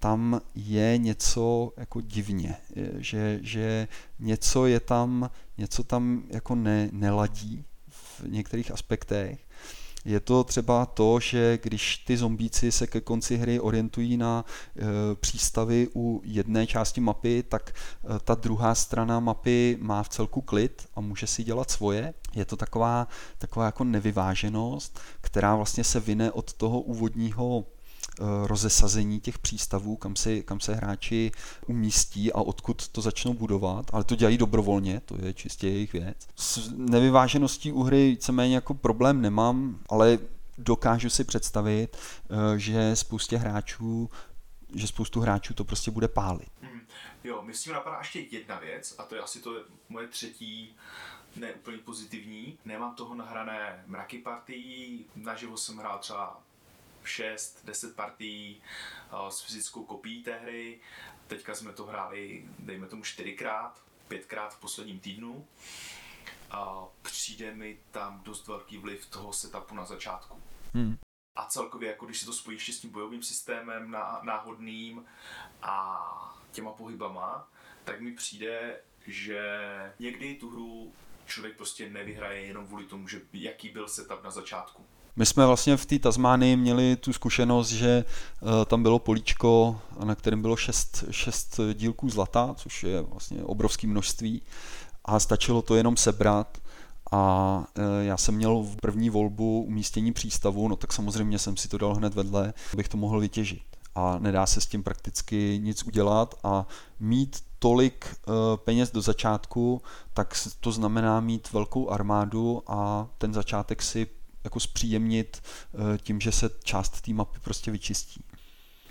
tam je něco jako divně, že, že něco je tam, něco tam jako ne, neladí v některých aspektech. Je to třeba to, že když ty zombíci se ke konci hry orientují na e, přístavy u jedné části mapy, tak e, ta druhá strana mapy má v celku klid a může si dělat svoje. Je to taková, taková jako nevyváženost, která vlastně se vyne od toho úvodního rozesazení těch přístavů, kam se, kam se hráči umístí a odkud to začnou budovat, ale to dělají dobrovolně, to je čistě jejich věc. S nevyvážeností u hry víceméně jako problém nemám, ale dokážu si představit, eh, že spoustě hráčů že spoustu hráčů to prostě bude pálit. Hmm. Jo, mi s tím napadá ještě jedna věc, a to je asi to moje třetí neúplně pozitivní. Nemám toho nahrané mraky partií, naživo jsem hrál třeba 6-10 partií s fyzickou kopií té hry. Teďka jsme to hráli, dejme tomu, čtyřikrát, pětkrát v posledním týdnu. A přijde mi tam dost velký vliv toho setupu na začátku. Hmm. A celkově, jako když si to spojíš s tím bojovým systémem náhodným a těma pohybama, tak mi přijde, že někdy tu hru člověk prostě nevyhraje jenom kvůli tomu, že jaký byl setup na začátku. My jsme vlastně v té Tasmánii měli tu zkušenost, že uh, tam bylo políčko, na kterém bylo šest, šest dílků zlata, což je vlastně obrovské množství a stačilo to jenom sebrat. A uh, já jsem měl v první volbu umístění přístavu, no tak samozřejmě jsem si to dal hned vedle, abych to mohl vytěžit. A nedá se s tím prakticky nic udělat a mít tolik uh, peněz do začátku, tak to znamená mít velkou armádu a ten začátek si jako zpříjemnit uh, tím, že se část té mapy prostě vyčistí.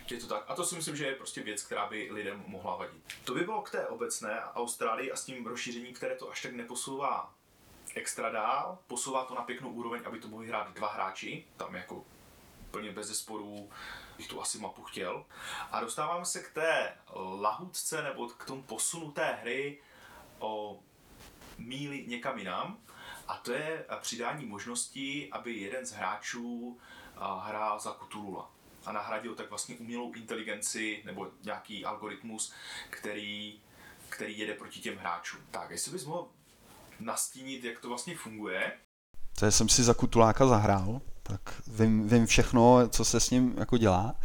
Je to tak. A to si myslím, že je prostě věc, která by lidem mohla vadit. To by bylo k té obecné Austrálii a s tím rozšířením, které to až tak neposouvá extra dál, posouvá to na pěknou úroveň, aby to mohli hrát dva hráči, tam jako úplně bez zesporů bych tu asi mapu chtěl. A dostáváme se k té lahutce nebo k tomu posunu té hry o míli někam jinam. A to je přidání možností, aby jeden z hráčů hrál za Cthulhu a nahradil tak vlastně umělou inteligenci nebo nějaký algoritmus, který, který jede proti těm hráčům. Tak, jestli bys mohl nastínit, jak to vlastně funguje. To jsem si za Kutuláka zahrál tak vím, vím všechno, co se s ním jako dělá.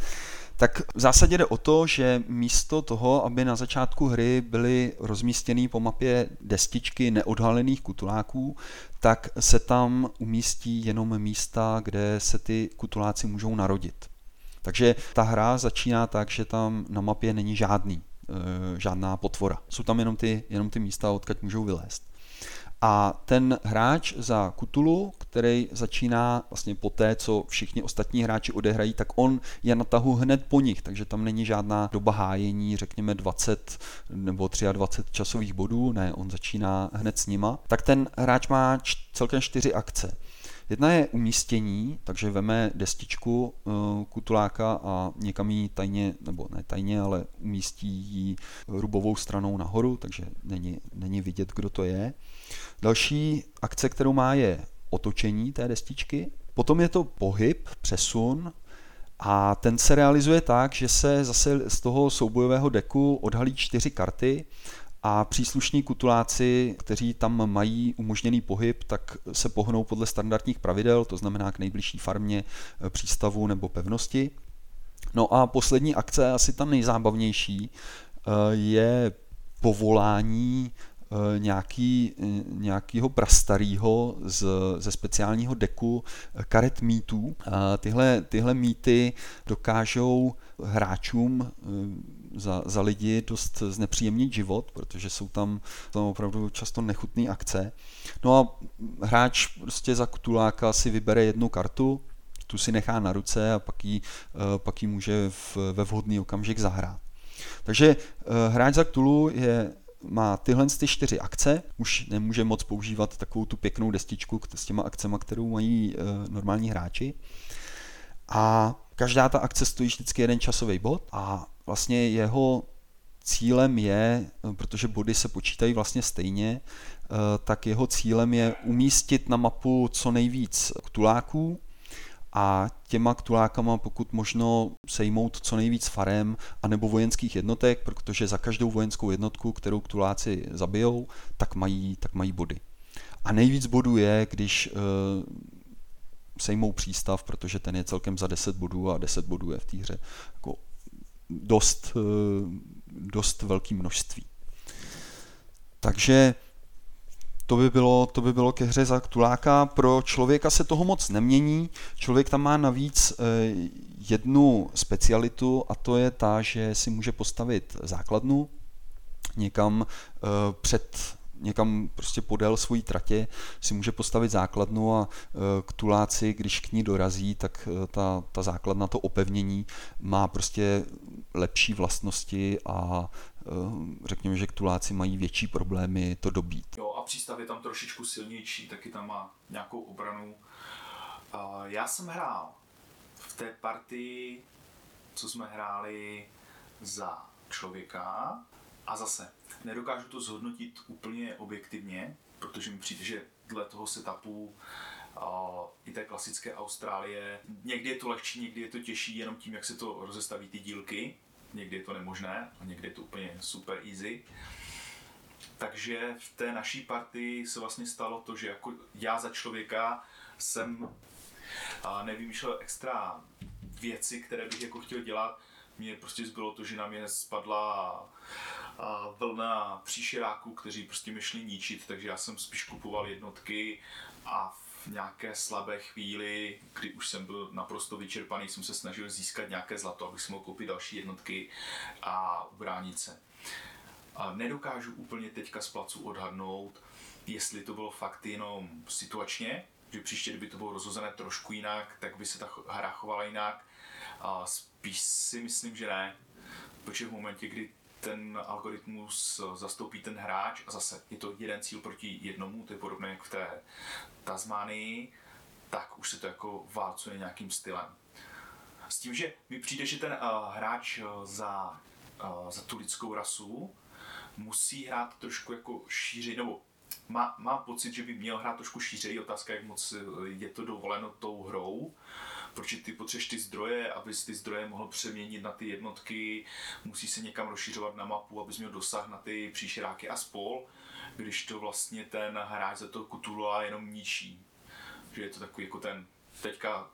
Tak v zásadě jde o to, že místo toho, aby na začátku hry byly rozmístěny po mapě destičky neodhalených kutuláků, tak se tam umístí jenom místa, kde se ty kutuláci můžou narodit. Takže ta hra začíná tak, že tam na mapě není žádný, e, žádná potvora. Jsou tam jenom ty, jenom ty místa, odkud můžou vylézt. A ten hráč za Kutulu, který začíná vlastně po té, co všichni ostatní hráči odehrají, tak on je na tahu hned po nich, takže tam není žádná doba hájení, řekněme 20 nebo 23 časových bodů, ne, on začíná hned s nima. Tak ten hráč má č- celkem čtyři akce. Jedna je umístění, takže veme destičku uh, kutuláka a někam ji tajně, nebo ne tajně, ale umístí ji rubovou stranou nahoru, takže není, není vidět, kdo to je. Další akce, kterou má, je otočení té destičky. Potom je to pohyb, přesun, a ten se realizuje tak, že se zase z toho soubojového deku odhalí čtyři karty a příslušní kutuláci, kteří tam mají umožněný pohyb, tak se pohnou podle standardních pravidel, to znamená k nejbližší farmě, eh, přístavu nebo pevnosti. No a poslední akce, asi ta nejzábavnější, eh, je povolání nějaký, eh, nějakýho prastarýho z, ze speciálního deku eh, karet mýtů. Tyhle, tyhle mýty dokážou hráčům za, za lidi dost znepříjemnit život, protože jsou tam, tam opravdu často nechutné akce. No a hráč prostě za kutuláka si vybere jednu kartu, tu si nechá na ruce a pak ji, pak ji může v, ve vhodný okamžik zahrát. Takže hráč za Cthulhu je má tyhle ty čtyři akce, už nemůže moc používat takovou tu pěknou destičku s těma akcemi, kterou mají e, normální hráči. A každá ta akce stojí vždycky jeden časový bod a vlastně jeho cílem je, protože body se počítají vlastně stejně, e, tak jeho cílem je umístit na mapu co nejvíc tuláků, a těma ktulákama pokud možno sejmout co nejvíc farem anebo vojenských jednotek, protože za každou vojenskou jednotku, kterou ktuláci zabijou, tak mají, tak mají body. A nejvíc bodů je, když uh, sejmou přístav, protože ten je celkem za 10 bodů a 10 bodů je v té hře jako dost, uh, dost velké množství. Takže to by bylo, to by bylo ke hře za Tuláka. Pro člověka se toho moc nemění. Člověk tam má navíc eh, jednu specialitu a to je ta, že si může postavit základnu někam eh, před někam prostě podél svojí tratě si může postavit základnu a eh, k tuláci, když k ní dorazí, tak ta, ta základna, to opevnění má prostě lepší vlastnosti a řekněme, že k tuláci mají větší problémy to dobít. Jo, a přístav je tam trošičku silnější, taky tam má nějakou obranu. Já jsem hrál v té partii, co jsme hráli za člověka, a zase, nedokážu to zhodnotit úplně objektivně, protože mi přijde, že dle toho setupu uh, i té klasické Austrálie, někdy je to lehčí, někdy je to těžší, jenom tím, jak se to rozestaví ty dílky, někdy je to nemožné a někdy je to úplně super easy. Takže v té naší partii se vlastně stalo to, že jako já za člověka jsem nevymýšlel extra věci, které bych jako chtěl dělat. Mně prostě zbylo to, že na mě spadla vlna příšeráků, kteří prostě mi šli ničit, takže já jsem spíš kupoval jednotky a v nějaké slabé chvíli, kdy už jsem byl naprosto vyčerpaný, jsem se snažil získat nějaké zlato, abych si mohl koupit další jednotky a ubránit se. A nedokážu úplně teďka z placu odhadnout, jestli to bylo fakt jenom situačně, že příště, kdyby to bylo rozhozené trošku jinak, tak by se ta hra chovala jinak. A spíš si myslím, že ne, protože v momentě, kdy ten algoritmus zastoupí ten hráč a zase je to jeden cíl proti jednomu, to je podobné jak v té Tasmánii, tak už se to jako válcuje nějakým stylem. S tím, že mi přijde, že ten uh, hráč za, uh, za tu lidskou rasu musí hrát trošku jako šíři, nebo má, má pocit, že by měl hrát trošku šířeji. Otázka, jak moc je to dovoleno tou hrou, protože ty potřebuješ ty zdroje, abys ty zdroje mohl přeměnit na ty jednotky, musí se někam rozšiřovat na mapu, abys měl dosah na ty příšeráky a spol, když to vlastně ten hráč za to kutula jenom ničí. Že je to takový jako ten teďka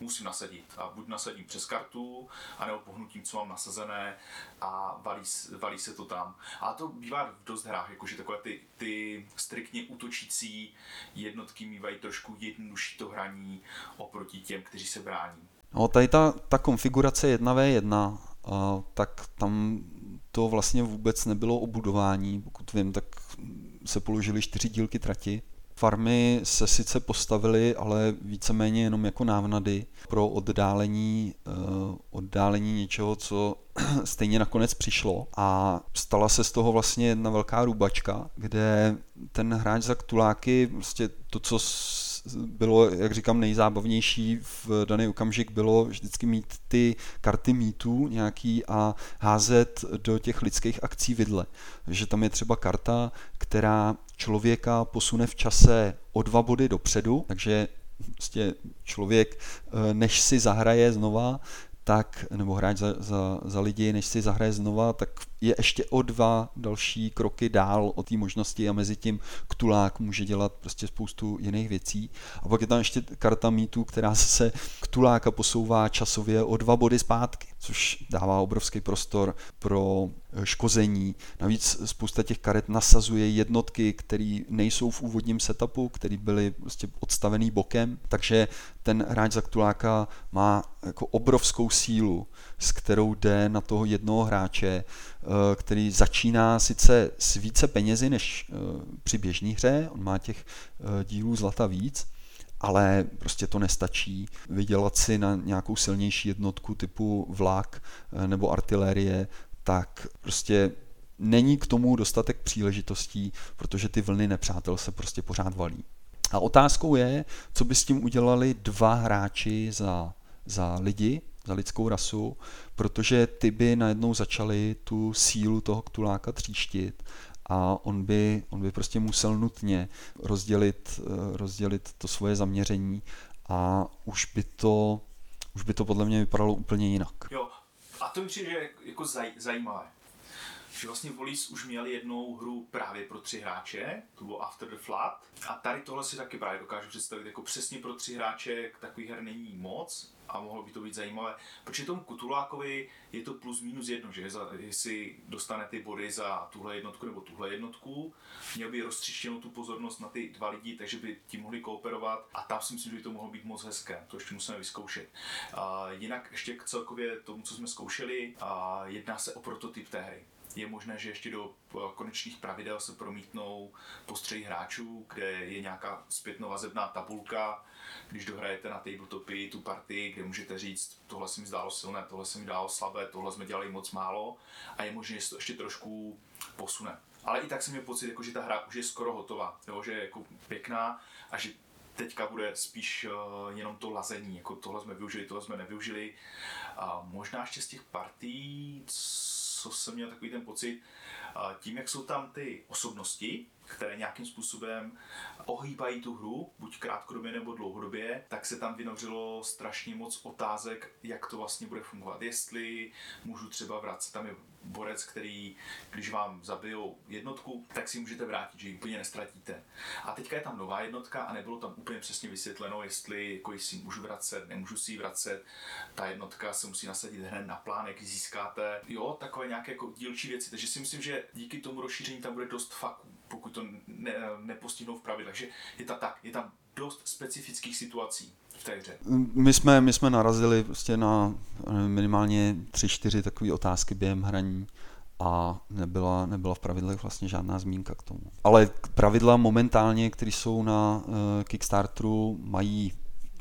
musím nasadit. A buď nasadím přes kartu, anebo pohnutím, co mám nasazené a valí, valí se to tam. A to bývá v dost hrách, jakože takové ty, ty striktně útočící jednotky mývají trošku jednodušší to hraní oproti těm, kteří se brání. No, tady ta, ta konfigurace 1v1, uh, tak tam to vlastně vůbec nebylo o budování, pokud vím, tak se položili čtyři dílky trati Farmy se sice postavily, ale víceméně jenom jako návnady pro oddálení, uh, oddálení něčeho, co <clears throat> stejně nakonec přišlo a stala se z toho vlastně jedna velká růbačka, kde ten hráč za ktuláky, prostě to, co bylo, jak říkám, nejzábavnější v daný okamžik bylo vždycky mít ty karty mítů nějaký a házet do těch lidských akcí vidle. že tam je třeba karta, která člověka posune v čase o dva body dopředu, takže prostě člověk, eh, než si zahraje znova, tak, nebo hráč za, za, za lidi, než si zahraje znova, tak je ještě o dva další kroky dál od té možnosti a mezi tím Ktulák může dělat prostě spoustu jiných věcí. A pak je tam ještě karta mítů, která se Ktuláka posouvá časově o dva body zpátky, což dává obrovský prostor pro škození. Navíc spousta těch karet nasazuje jednotky, které nejsou v úvodním setupu, které byly prostě odstavený bokem, takže ten hráč za Ktuláka má jako obrovskou sílu, s kterou jde na toho jednoho hráče, eh, který začíná sice s více penězi než eh, při běžné hře, on má těch eh, dílů zlata víc, ale prostě to nestačí vydělat si na nějakou silnější jednotku typu vlak nebo artilérie, tak prostě není k tomu dostatek příležitostí, protože ty vlny nepřátel se prostě pořád valí. A otázkou je, co by s tím udělali dva hráči za, za lidi, za lidskou rasu, protože ty by najednou začali tu sílu toho ktuláka tříštit a on by, on by prostě musel nutně rozdělit, eh, rozdělit to svoje zaměření a už by to, už by to podle mě vypadalo úplně jinak. Jo, a to mi přijde jako zaj, zajímavé že vlastně Volis už měl jednou hru právě pro tři hráče, to bylo After the Flood. A tady tohle si taky právě dokážu představit jako přesně pro tři hráče, takový her není moc a mohlo by to být zajímavé. Protože tomu Kutulákovi je to plus minus jedno, že za, jestli dostane ty body za tuhle jednotku nebo tuhle jednotku, měl by roztřištěnou tu pozornost na ty dva lidi, takže by ti mohli kooperovat a tam si myslím, že by to mohlo být moc hezké, to ještě musíme vyzkoušet. A jinak ještě k celkově tomu, co jsme zkoušeli, a jedná se o prototyp té hry je možné, že ještě do eh, konečných pravidel se promítnou postřeji hráčů, kde je nějaká zpětnovazebná tabulka, když dohrajete na tabletopy tu partii, kde můžete říct, tohle se mi zdálo silné, tohle se mi dálo slabé, tohle jsme dělali moc málo a je možné, že se to ještě trošku posune. Ale i tak jsem měl pocit, jako, že ta hra už je skoro hotová, jo, že je jako pěkná a že teďka bude spíš uh, jenom to lazení, jako tohle jsme využili, tohle jsme nevyužili. A možná ještě z těch partí, co jsem měl takový ten pocit, tím, jak jsou tam ty osobnosti, které nějakým způsobem ohýbají tu hru, buď krátkodobě nebo dlouhodobě, tak se tam vynořilo strašně moc otázek, jak to vlastně bude fungovat. Jestli můžu třeba vracet, tam je borec, který, když vám zabijou jednotku, tak si můžete vrátit, že ji úplně nestratíte. A teďka je tam nová jednotka a nebylo tam úplně přesně vysvětleno, jestli jako si můžu vracet, nemůžu si ji vracet. Ta jednotka se musí nasadit hned na plán, jak ji získáte. Jo, takové nějaké jako dílčí věci. Takže si myslím, že díky tomu rozšíření tam bude dost faků, pokud to ne, nepostihnou v pravidlech. Takže je ta tak, je tam dost specifických situací v té hře. My jsme, my jsme narazili prostě na minimálně tři, čtyři takové otázky během hraní a nebyla, nebyla v pravidlech vlastně žádná zmínka k tomu. Ale pravidla momentálně, které jsou na uh, Kickstarteru, mají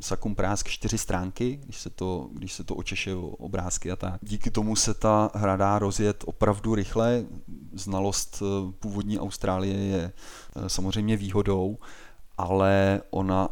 sakum prásk čtyři stránky, když se to, když se to očeše obrázky a tak. Díky tomu se ta hra dá rozjet opravdu rychle. Znalost eh, původní Austrálie je eh, samozřejmě výhodou, ale ona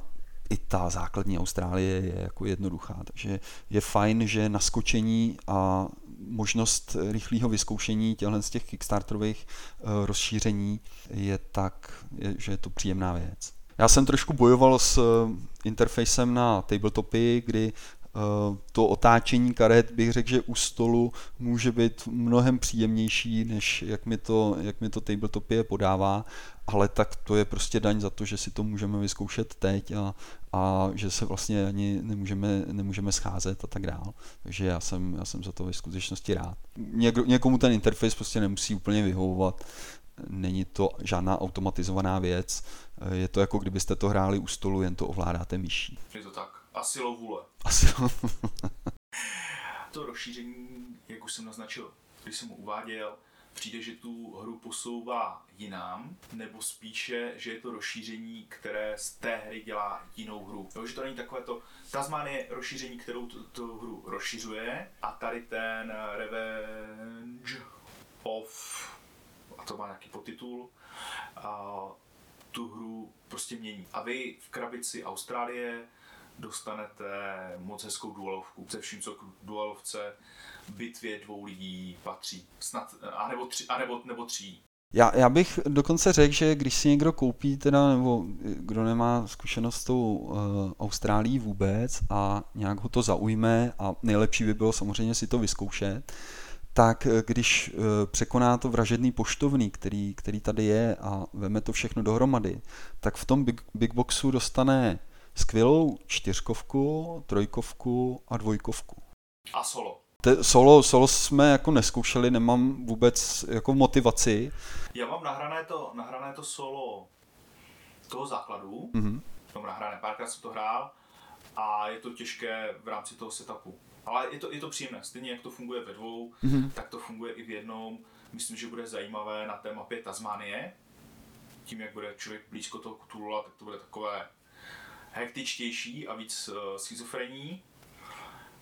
i ta základní Austrálie je jako jednoduchá, takže je fajn, že naskočení a možnost rychlého vyzkoušení těchto z těch kickstarterových uh, rozšíření je tak, že je to příjemná věc. Já jsem trošku bojoval s uh, interfejsem na tabletopy, kdy uh, to otáčení karet bych řekl, že u stolu může být mnohem příjemnější, než jak mi to, jak mi to tabletopy podává ale tak to je prostě daň za to, že si to můžeme vyzkoušet teď a, a že se vlastně ani nemůžeme, nemůžeme scházet a tak dál. Takže já jsem, já jsem za to ve skutečnosti rád. Něk, někomu ten interface prostě nemusí úplně vyhovovat, není to žádná automatizovaná věc, je to jako kdybyste to hráli u stolu, jen to ovládáte myší. Je to tak. Asi vůle. Asi <laughs> to rozšíření, jak už jsem naznačil, když jsem mu uváděl, přijde, že tu hru posouvá jinam, nebo spíše, že je to rozšíření, které z té hry dělá jinou hru. Jo, že to není takové to, Tasman je rozšíření, kterou tu, tu hru rozšiřuje a tady ten Revenge of, to má nějaký podtitul, a tu hru prostě mění. A vy v krabici Austrálie dostanete moc hezkou dualovku se vším, co k dualovce bitvě dvou lidí patří. Snad, anebo, tři, anebo, nebo tří. Já, já bych dokonce řekl, že když si někdo koupí, teda, nebo kdo nemá zkušenost s tou uh, Austrálií vůbec a nějak ho to zaujme a nejlepší by bylo samozřejmě si to vyzkoušet, tak eh, když uh, překoná to vražedný poštovný, který, který tady je a veme to všechno dohromady, tak v tom big, big boxu dostane skvělou čtyřkovku, trojkovku a dvojkovku. A solo. Te, solo, solo jsme jako neskoušeli, nemám vůbec jako motivaci. Já mám nahrané to, nahrané to solo toho základu, mm-hmm. mám nahrané, párkrát jsem to hrál a je to těžké v rámci toho setupu. Ale je to, je to příjemné, stejně jak to funguje ve dvou, mm-hmm. tak to funguje i v jednom. Myslím, že bude zajímavé na té mapě Tasmánie. Tím, jak bude člověk blízko toho Cthulhu, tak to bude takové hektičtější a víc uh, schizofrení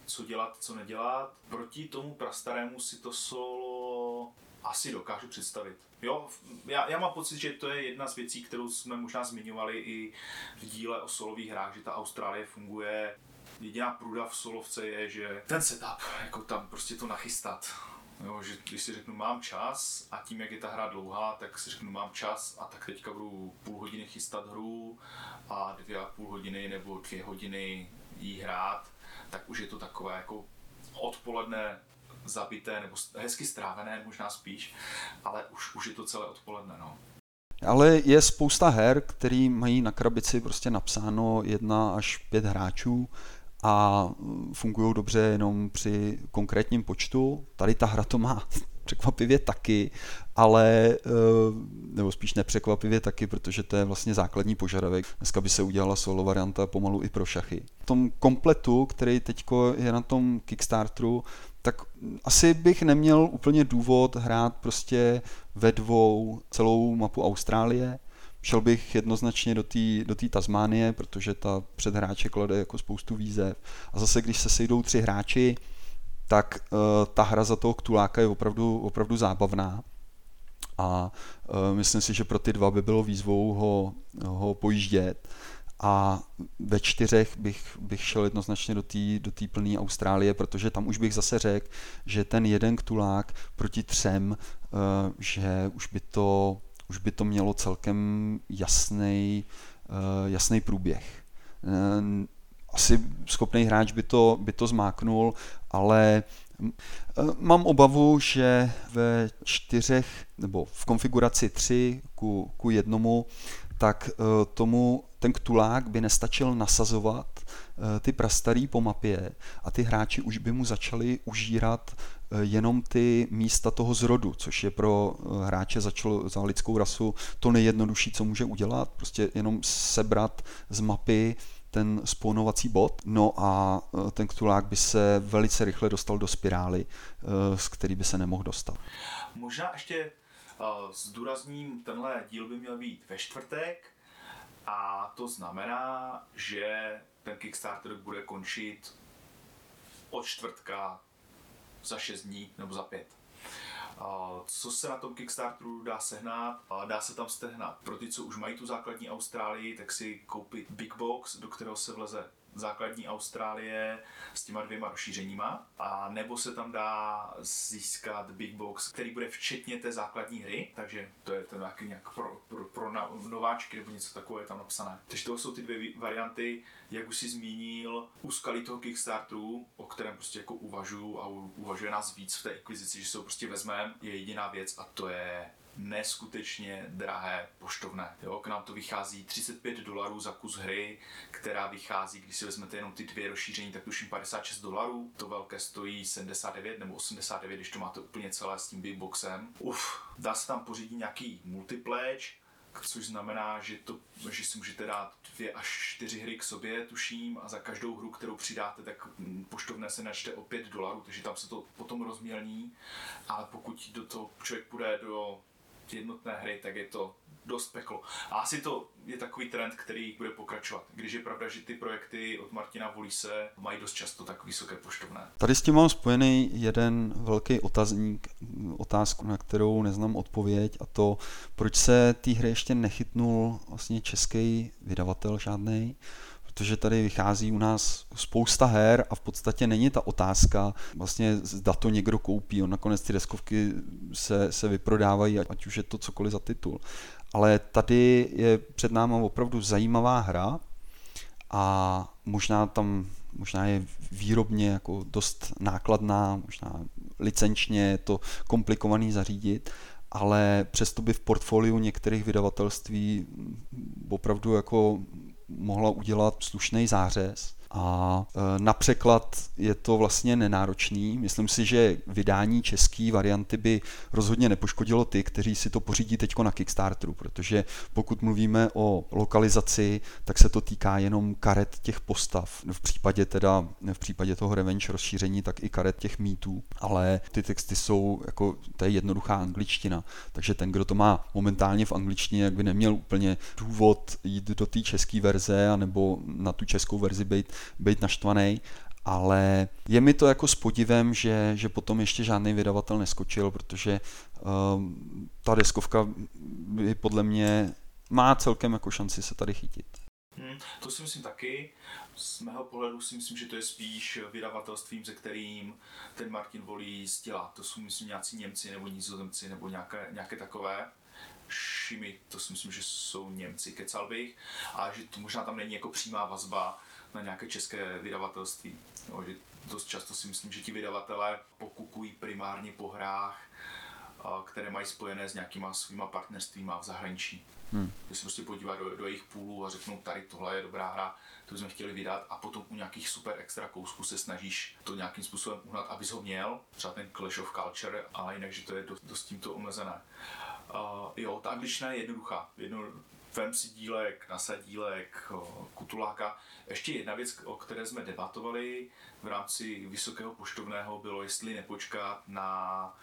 co dělat, co nedělat. Proti tomu prastarému si to solo asi dokážu představit. Jo, já, já mám pocit, že to je jedna z věcí, kterou jsme možná zmiňovali i v díle o solových hrách, že ta Austrálie funguje. Jediná průda v solovce je, že ten setup, jako tam prostě to nachystat. Jo, že když si řeknu mám čas a tím, jak je ta hra dlouhá, tak si řeknu mám čas a tak teďka budu půl hodiny chystat hru a dvě a půl hodiny nebo dvě hodiny jí hrát tak už je to takové jako odpoledne zabité, nebo hezky strávené možná spíš, ale už, už je to celé odpoledne, no. Ale je spousta her, které mají na krabici prostě napsáno jedna až pět hráčů a fungují dobře jenom při konkrétním počtu. Tady ta hra to má <laughs> překvapivě taky, ale, eh, nebo spíš nepřekvapivě taky, protože to je vlastně základní požadavek. Dneska by se udělala solo varianta pomalu i pro šachy. V tom kompletu, který teď je na tom Kickstarteru, tak asi bych neměl úplně důvod hrát prostě ve dvou celou mapu Austrálie. Šel bych jednoznačně do té do Tasmánie, protože ta před hráče klade jako spoustu výzev. A zase, když se sejdou tři hráči, tak uh, ta hra za toho Ktuláka je opravdu, opravdu zábavná. A uh, myslím si, že pro ty dva by bylo výzvou ho, ho pojíždět. a ve čtyřech bych, bych šel jednoznačně do té do tý plné Austrálie, protože tam už bych zase řekl, že ten jeden ktulák proti třem, uh, že už by to, už by to mělo celkem jasný, uh, jasný průběh. Uh, asi schopný hráč by to, by to zmáknul, ale Mám obavu, že ve čtyřech nebo v konfiguraci 3 ku, ku jednomu, tak tomu ten ktulák by nestačil nasazovat eh, ty prastarý po mapě a ty hráči už by mu začali užírat eh, jenom ty místa toho zrodu, což je pro eh, hráče za, člo, za lidskou rasu to nejjednodušší, co může udělat, prostě jenom sebrat z mapy ten spawnovací bod, no a ten ktulák by se velice rychle dostal do spirály, z který by se nemohl dostat. Možná ještě zdůrazním, tenhle díl by měl být ve čtvrtek, a to znamená, že ten Kickstarter bude končit od čtvrtka za 6 dní nebo za 5. Co se na tom Kickstarteru dá sehnat? Dá se tam stehnat. Pro ty, co už mají tu základní Austrálii, tak si koupit Big Box, do kterého se vleze základní Austrálie s těma dvěma rozšířeníma, a nebo se tam dá získat Big Box, který bude včetně té základní hry, takže to je to nějaký nějak pro, pro, pro nováčky nebo něco takového je tam napsané. Takže to jsou ty dvě varianty, jak už si zmínil, úskalí toho Kickstarteru, o kterém prostě jako uvažuju a uvažuje nás víc v té akvizici, že se ho prostě vezmeme, je jediná věc a to je neskutečně drahé poštovné. Jo, k nám to vychází 35 dolarů za kus hry, která vychází, když si vezmete jenom ty dvě rozšíření, tak tuším 56 dolarů. To velké stojí 79 nebo 89, když to máte úplně celé s tím big boxem. Uf, dá se tam pořídit nějaký multipledge, což znamená, že, to, že si můžete dát dvě až čtyři hry k sobě, tuším, a za každou hru, kterou přidáte, tak poštovné se načte o 5 dolarů, takže tam se to potom rozmělní, ale pokud do toho člověk půjde do jednotné hry, tak je to dost peklo. A asi to je takový trend, který bude pokračovat. Když je pravda, že ty projekty od Martina Volise mají dost často tak vysoké poštovné. Tady s tím mám spojený jeden velký otazník, otázku, na kterou neznám odpověď a to, proč se té hry ještě nechytnul vlastně český vydavatel žádný protože tady vychází u nás spousta her a v podstatě není ta otázka, vlastně zda to někdo koupí, on nakonec ty deskovky se, se vyprodávají, ať už je to cokoliv za titul. Ale tady je před náma opravdu zajímavá hra a možná tam možná je výrobně jako dost nákladná, možná licenčně je to komplikovaný zařídit, ale přesto by v portfoliu některých vydavatelství opravdu jako mohla udělat slušný zářez a e, na překlad je to vlastně nenáročný. Myslím si, že vydání české varianty by rozhodně nepoškodilo ty, kteří si to pořídí teď na Kickstarteru, protože pokud mluvíme o lokalizaci, tak se to týká jenom karet těch postav. V případě teda, v případě toho Revenge rozšíření, tak i karet těch mýtů, ale ty texty jsou jako, to je jednoduchá angličtina, takže ten, kdo to má momentálně v angličtině, jak by neměl úplně důvod jít do té české verze, anebo na tu českou verzi být být naštvaný, ale je mi to jako s podivem, že, že potom ještě žádný vydavatel neskočil, protože uh, ta deskovka by podle mě má celkem jako šanci se tady chytit. Hmm, to si myslím taky. Z mého pohledu si myslím, že to je spíš vydavatelstvím, ze kterým ten Martin volí dělá. To jsou myslím nějací Němci nebo Nizozemci nebo nějaké, nějaké takové. Šimi, to si myslím, že jsou Němci, kecal bych. A že to možná tam není jako přímá vazba na nějaké české vydavatelství. Jo, že dost často si myslím, že ti vydavatelé pokukují primárně po hrách, které mají spojené s nějakýma svýma partnerstvíma v zahraničí. Hmm. Že se prostě podívat do, do jejich půlů a řeknou, tady tohle je dobrá hra, to jsme chtěli vydat a potom u nějakých super extra kousků se snažíš to nějakým způsobem uhnat, abys ho měl, třeba ten Clash of Culture, ale jinak, že to je dost, dost tímto omezené. Uh, jo, ta angličtina je jednoduchá. Jedno, vem si dílek, nasadílek, kutuláka. Ještě jedna věc, o které jsme debatovali v rámci vysokého poštovného, bylo, jestli nepočkat na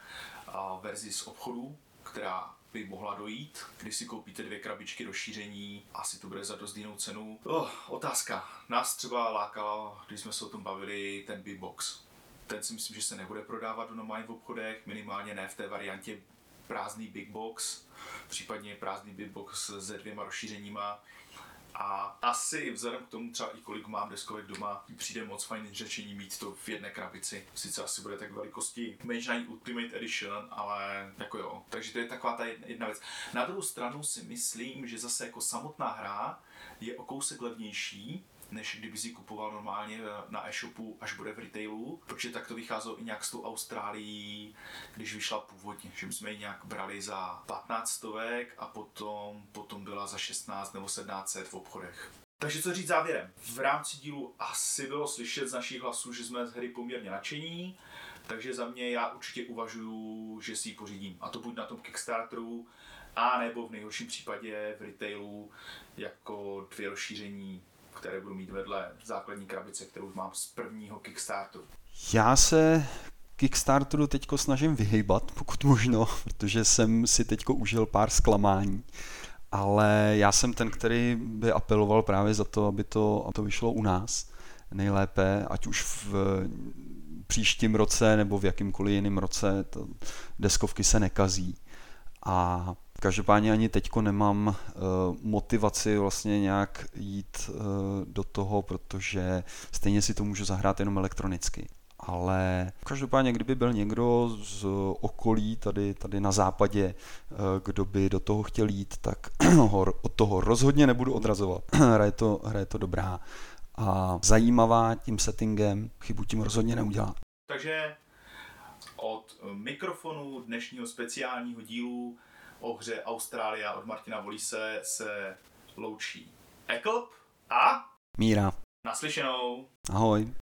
verzi z obchodu, která by mohla dojít, když si koupíte dvě krabičky rozšíření, asi to bude za dost jinou cenu. Oh, otázka. Nás třeba lákala, když jsme se o tom bavili, ten Big Box. Ten si myslím, že se nebude prodávat do normálních v obchodech, minimálně ne v té variantě prázdný Big Box, případně prázdný Big Box se dvěma rozšířeníma. A asi vzhledem k tomu třeba i kolik mám deskovek doma, přijde moc fajn řešení mít to v jedné krabici. Sice asi bude tak velikosti Knight Ultimate Edition, ale jako jo. Takže to je taková ta jedna věc. Na druhou stranu si myslím, že zase jako samotná hra je o kousek levnější, než kdyby si kupoval normálně na e-shopu, až bude v retailu, protože tak to vycházelo i nějak s tou Austrálií, když vyšla původně, že jsme ji nějak brali za 15 stovek a potom, potom byla za 16 nebo 17 v obchodech. Takže co říct závěrem? V rámci dílu asi bylo slyšet z našich hlasů, že jsme z hry poměrně nadšení, takže za mě já určitě uvažuju, že si ji pořídím. A to buď na tom Kickstarteru, a nebo v nejhorším případě v retailu jako dvě rozšíření které budu mít vedle základní krabice, kterou mám z prvního Kickstarteru. Já se Kickstarteru teďko snažím vyhýbat, pokud možno, <laughs> protože jsem si teďko užil pár zklamání. Ale já jsem ten, který by apeloval právě za to, aby to, aby to vyšlo u nás nejlépe, ať už v příštím roce nebo v jakýmkoliv jiném roce, to deskovky se nekazí. A Každopádně ani teďko nemám uh, motivaci vlastně nějak jít uh, do toho, protože stejně si to můžu zahrát jenom elektronicky. Ale každopádně, kdyby byl někdo z okolí tady, tady na západě, uh, kdo by do toho chtěl jít, tak <clears throat> ho od toho rozhodně nebudu odrazovat. <clears throat> hra, je to, hra je to dobrá a zajímavá tím settingem, chybu tím rozhodně neudělá. Takže od mikrofonu dnešního speciálního dílu o hře Austrália od Martina Volise se loučí Eklb a Míra. Naslyšenou. Ahoj.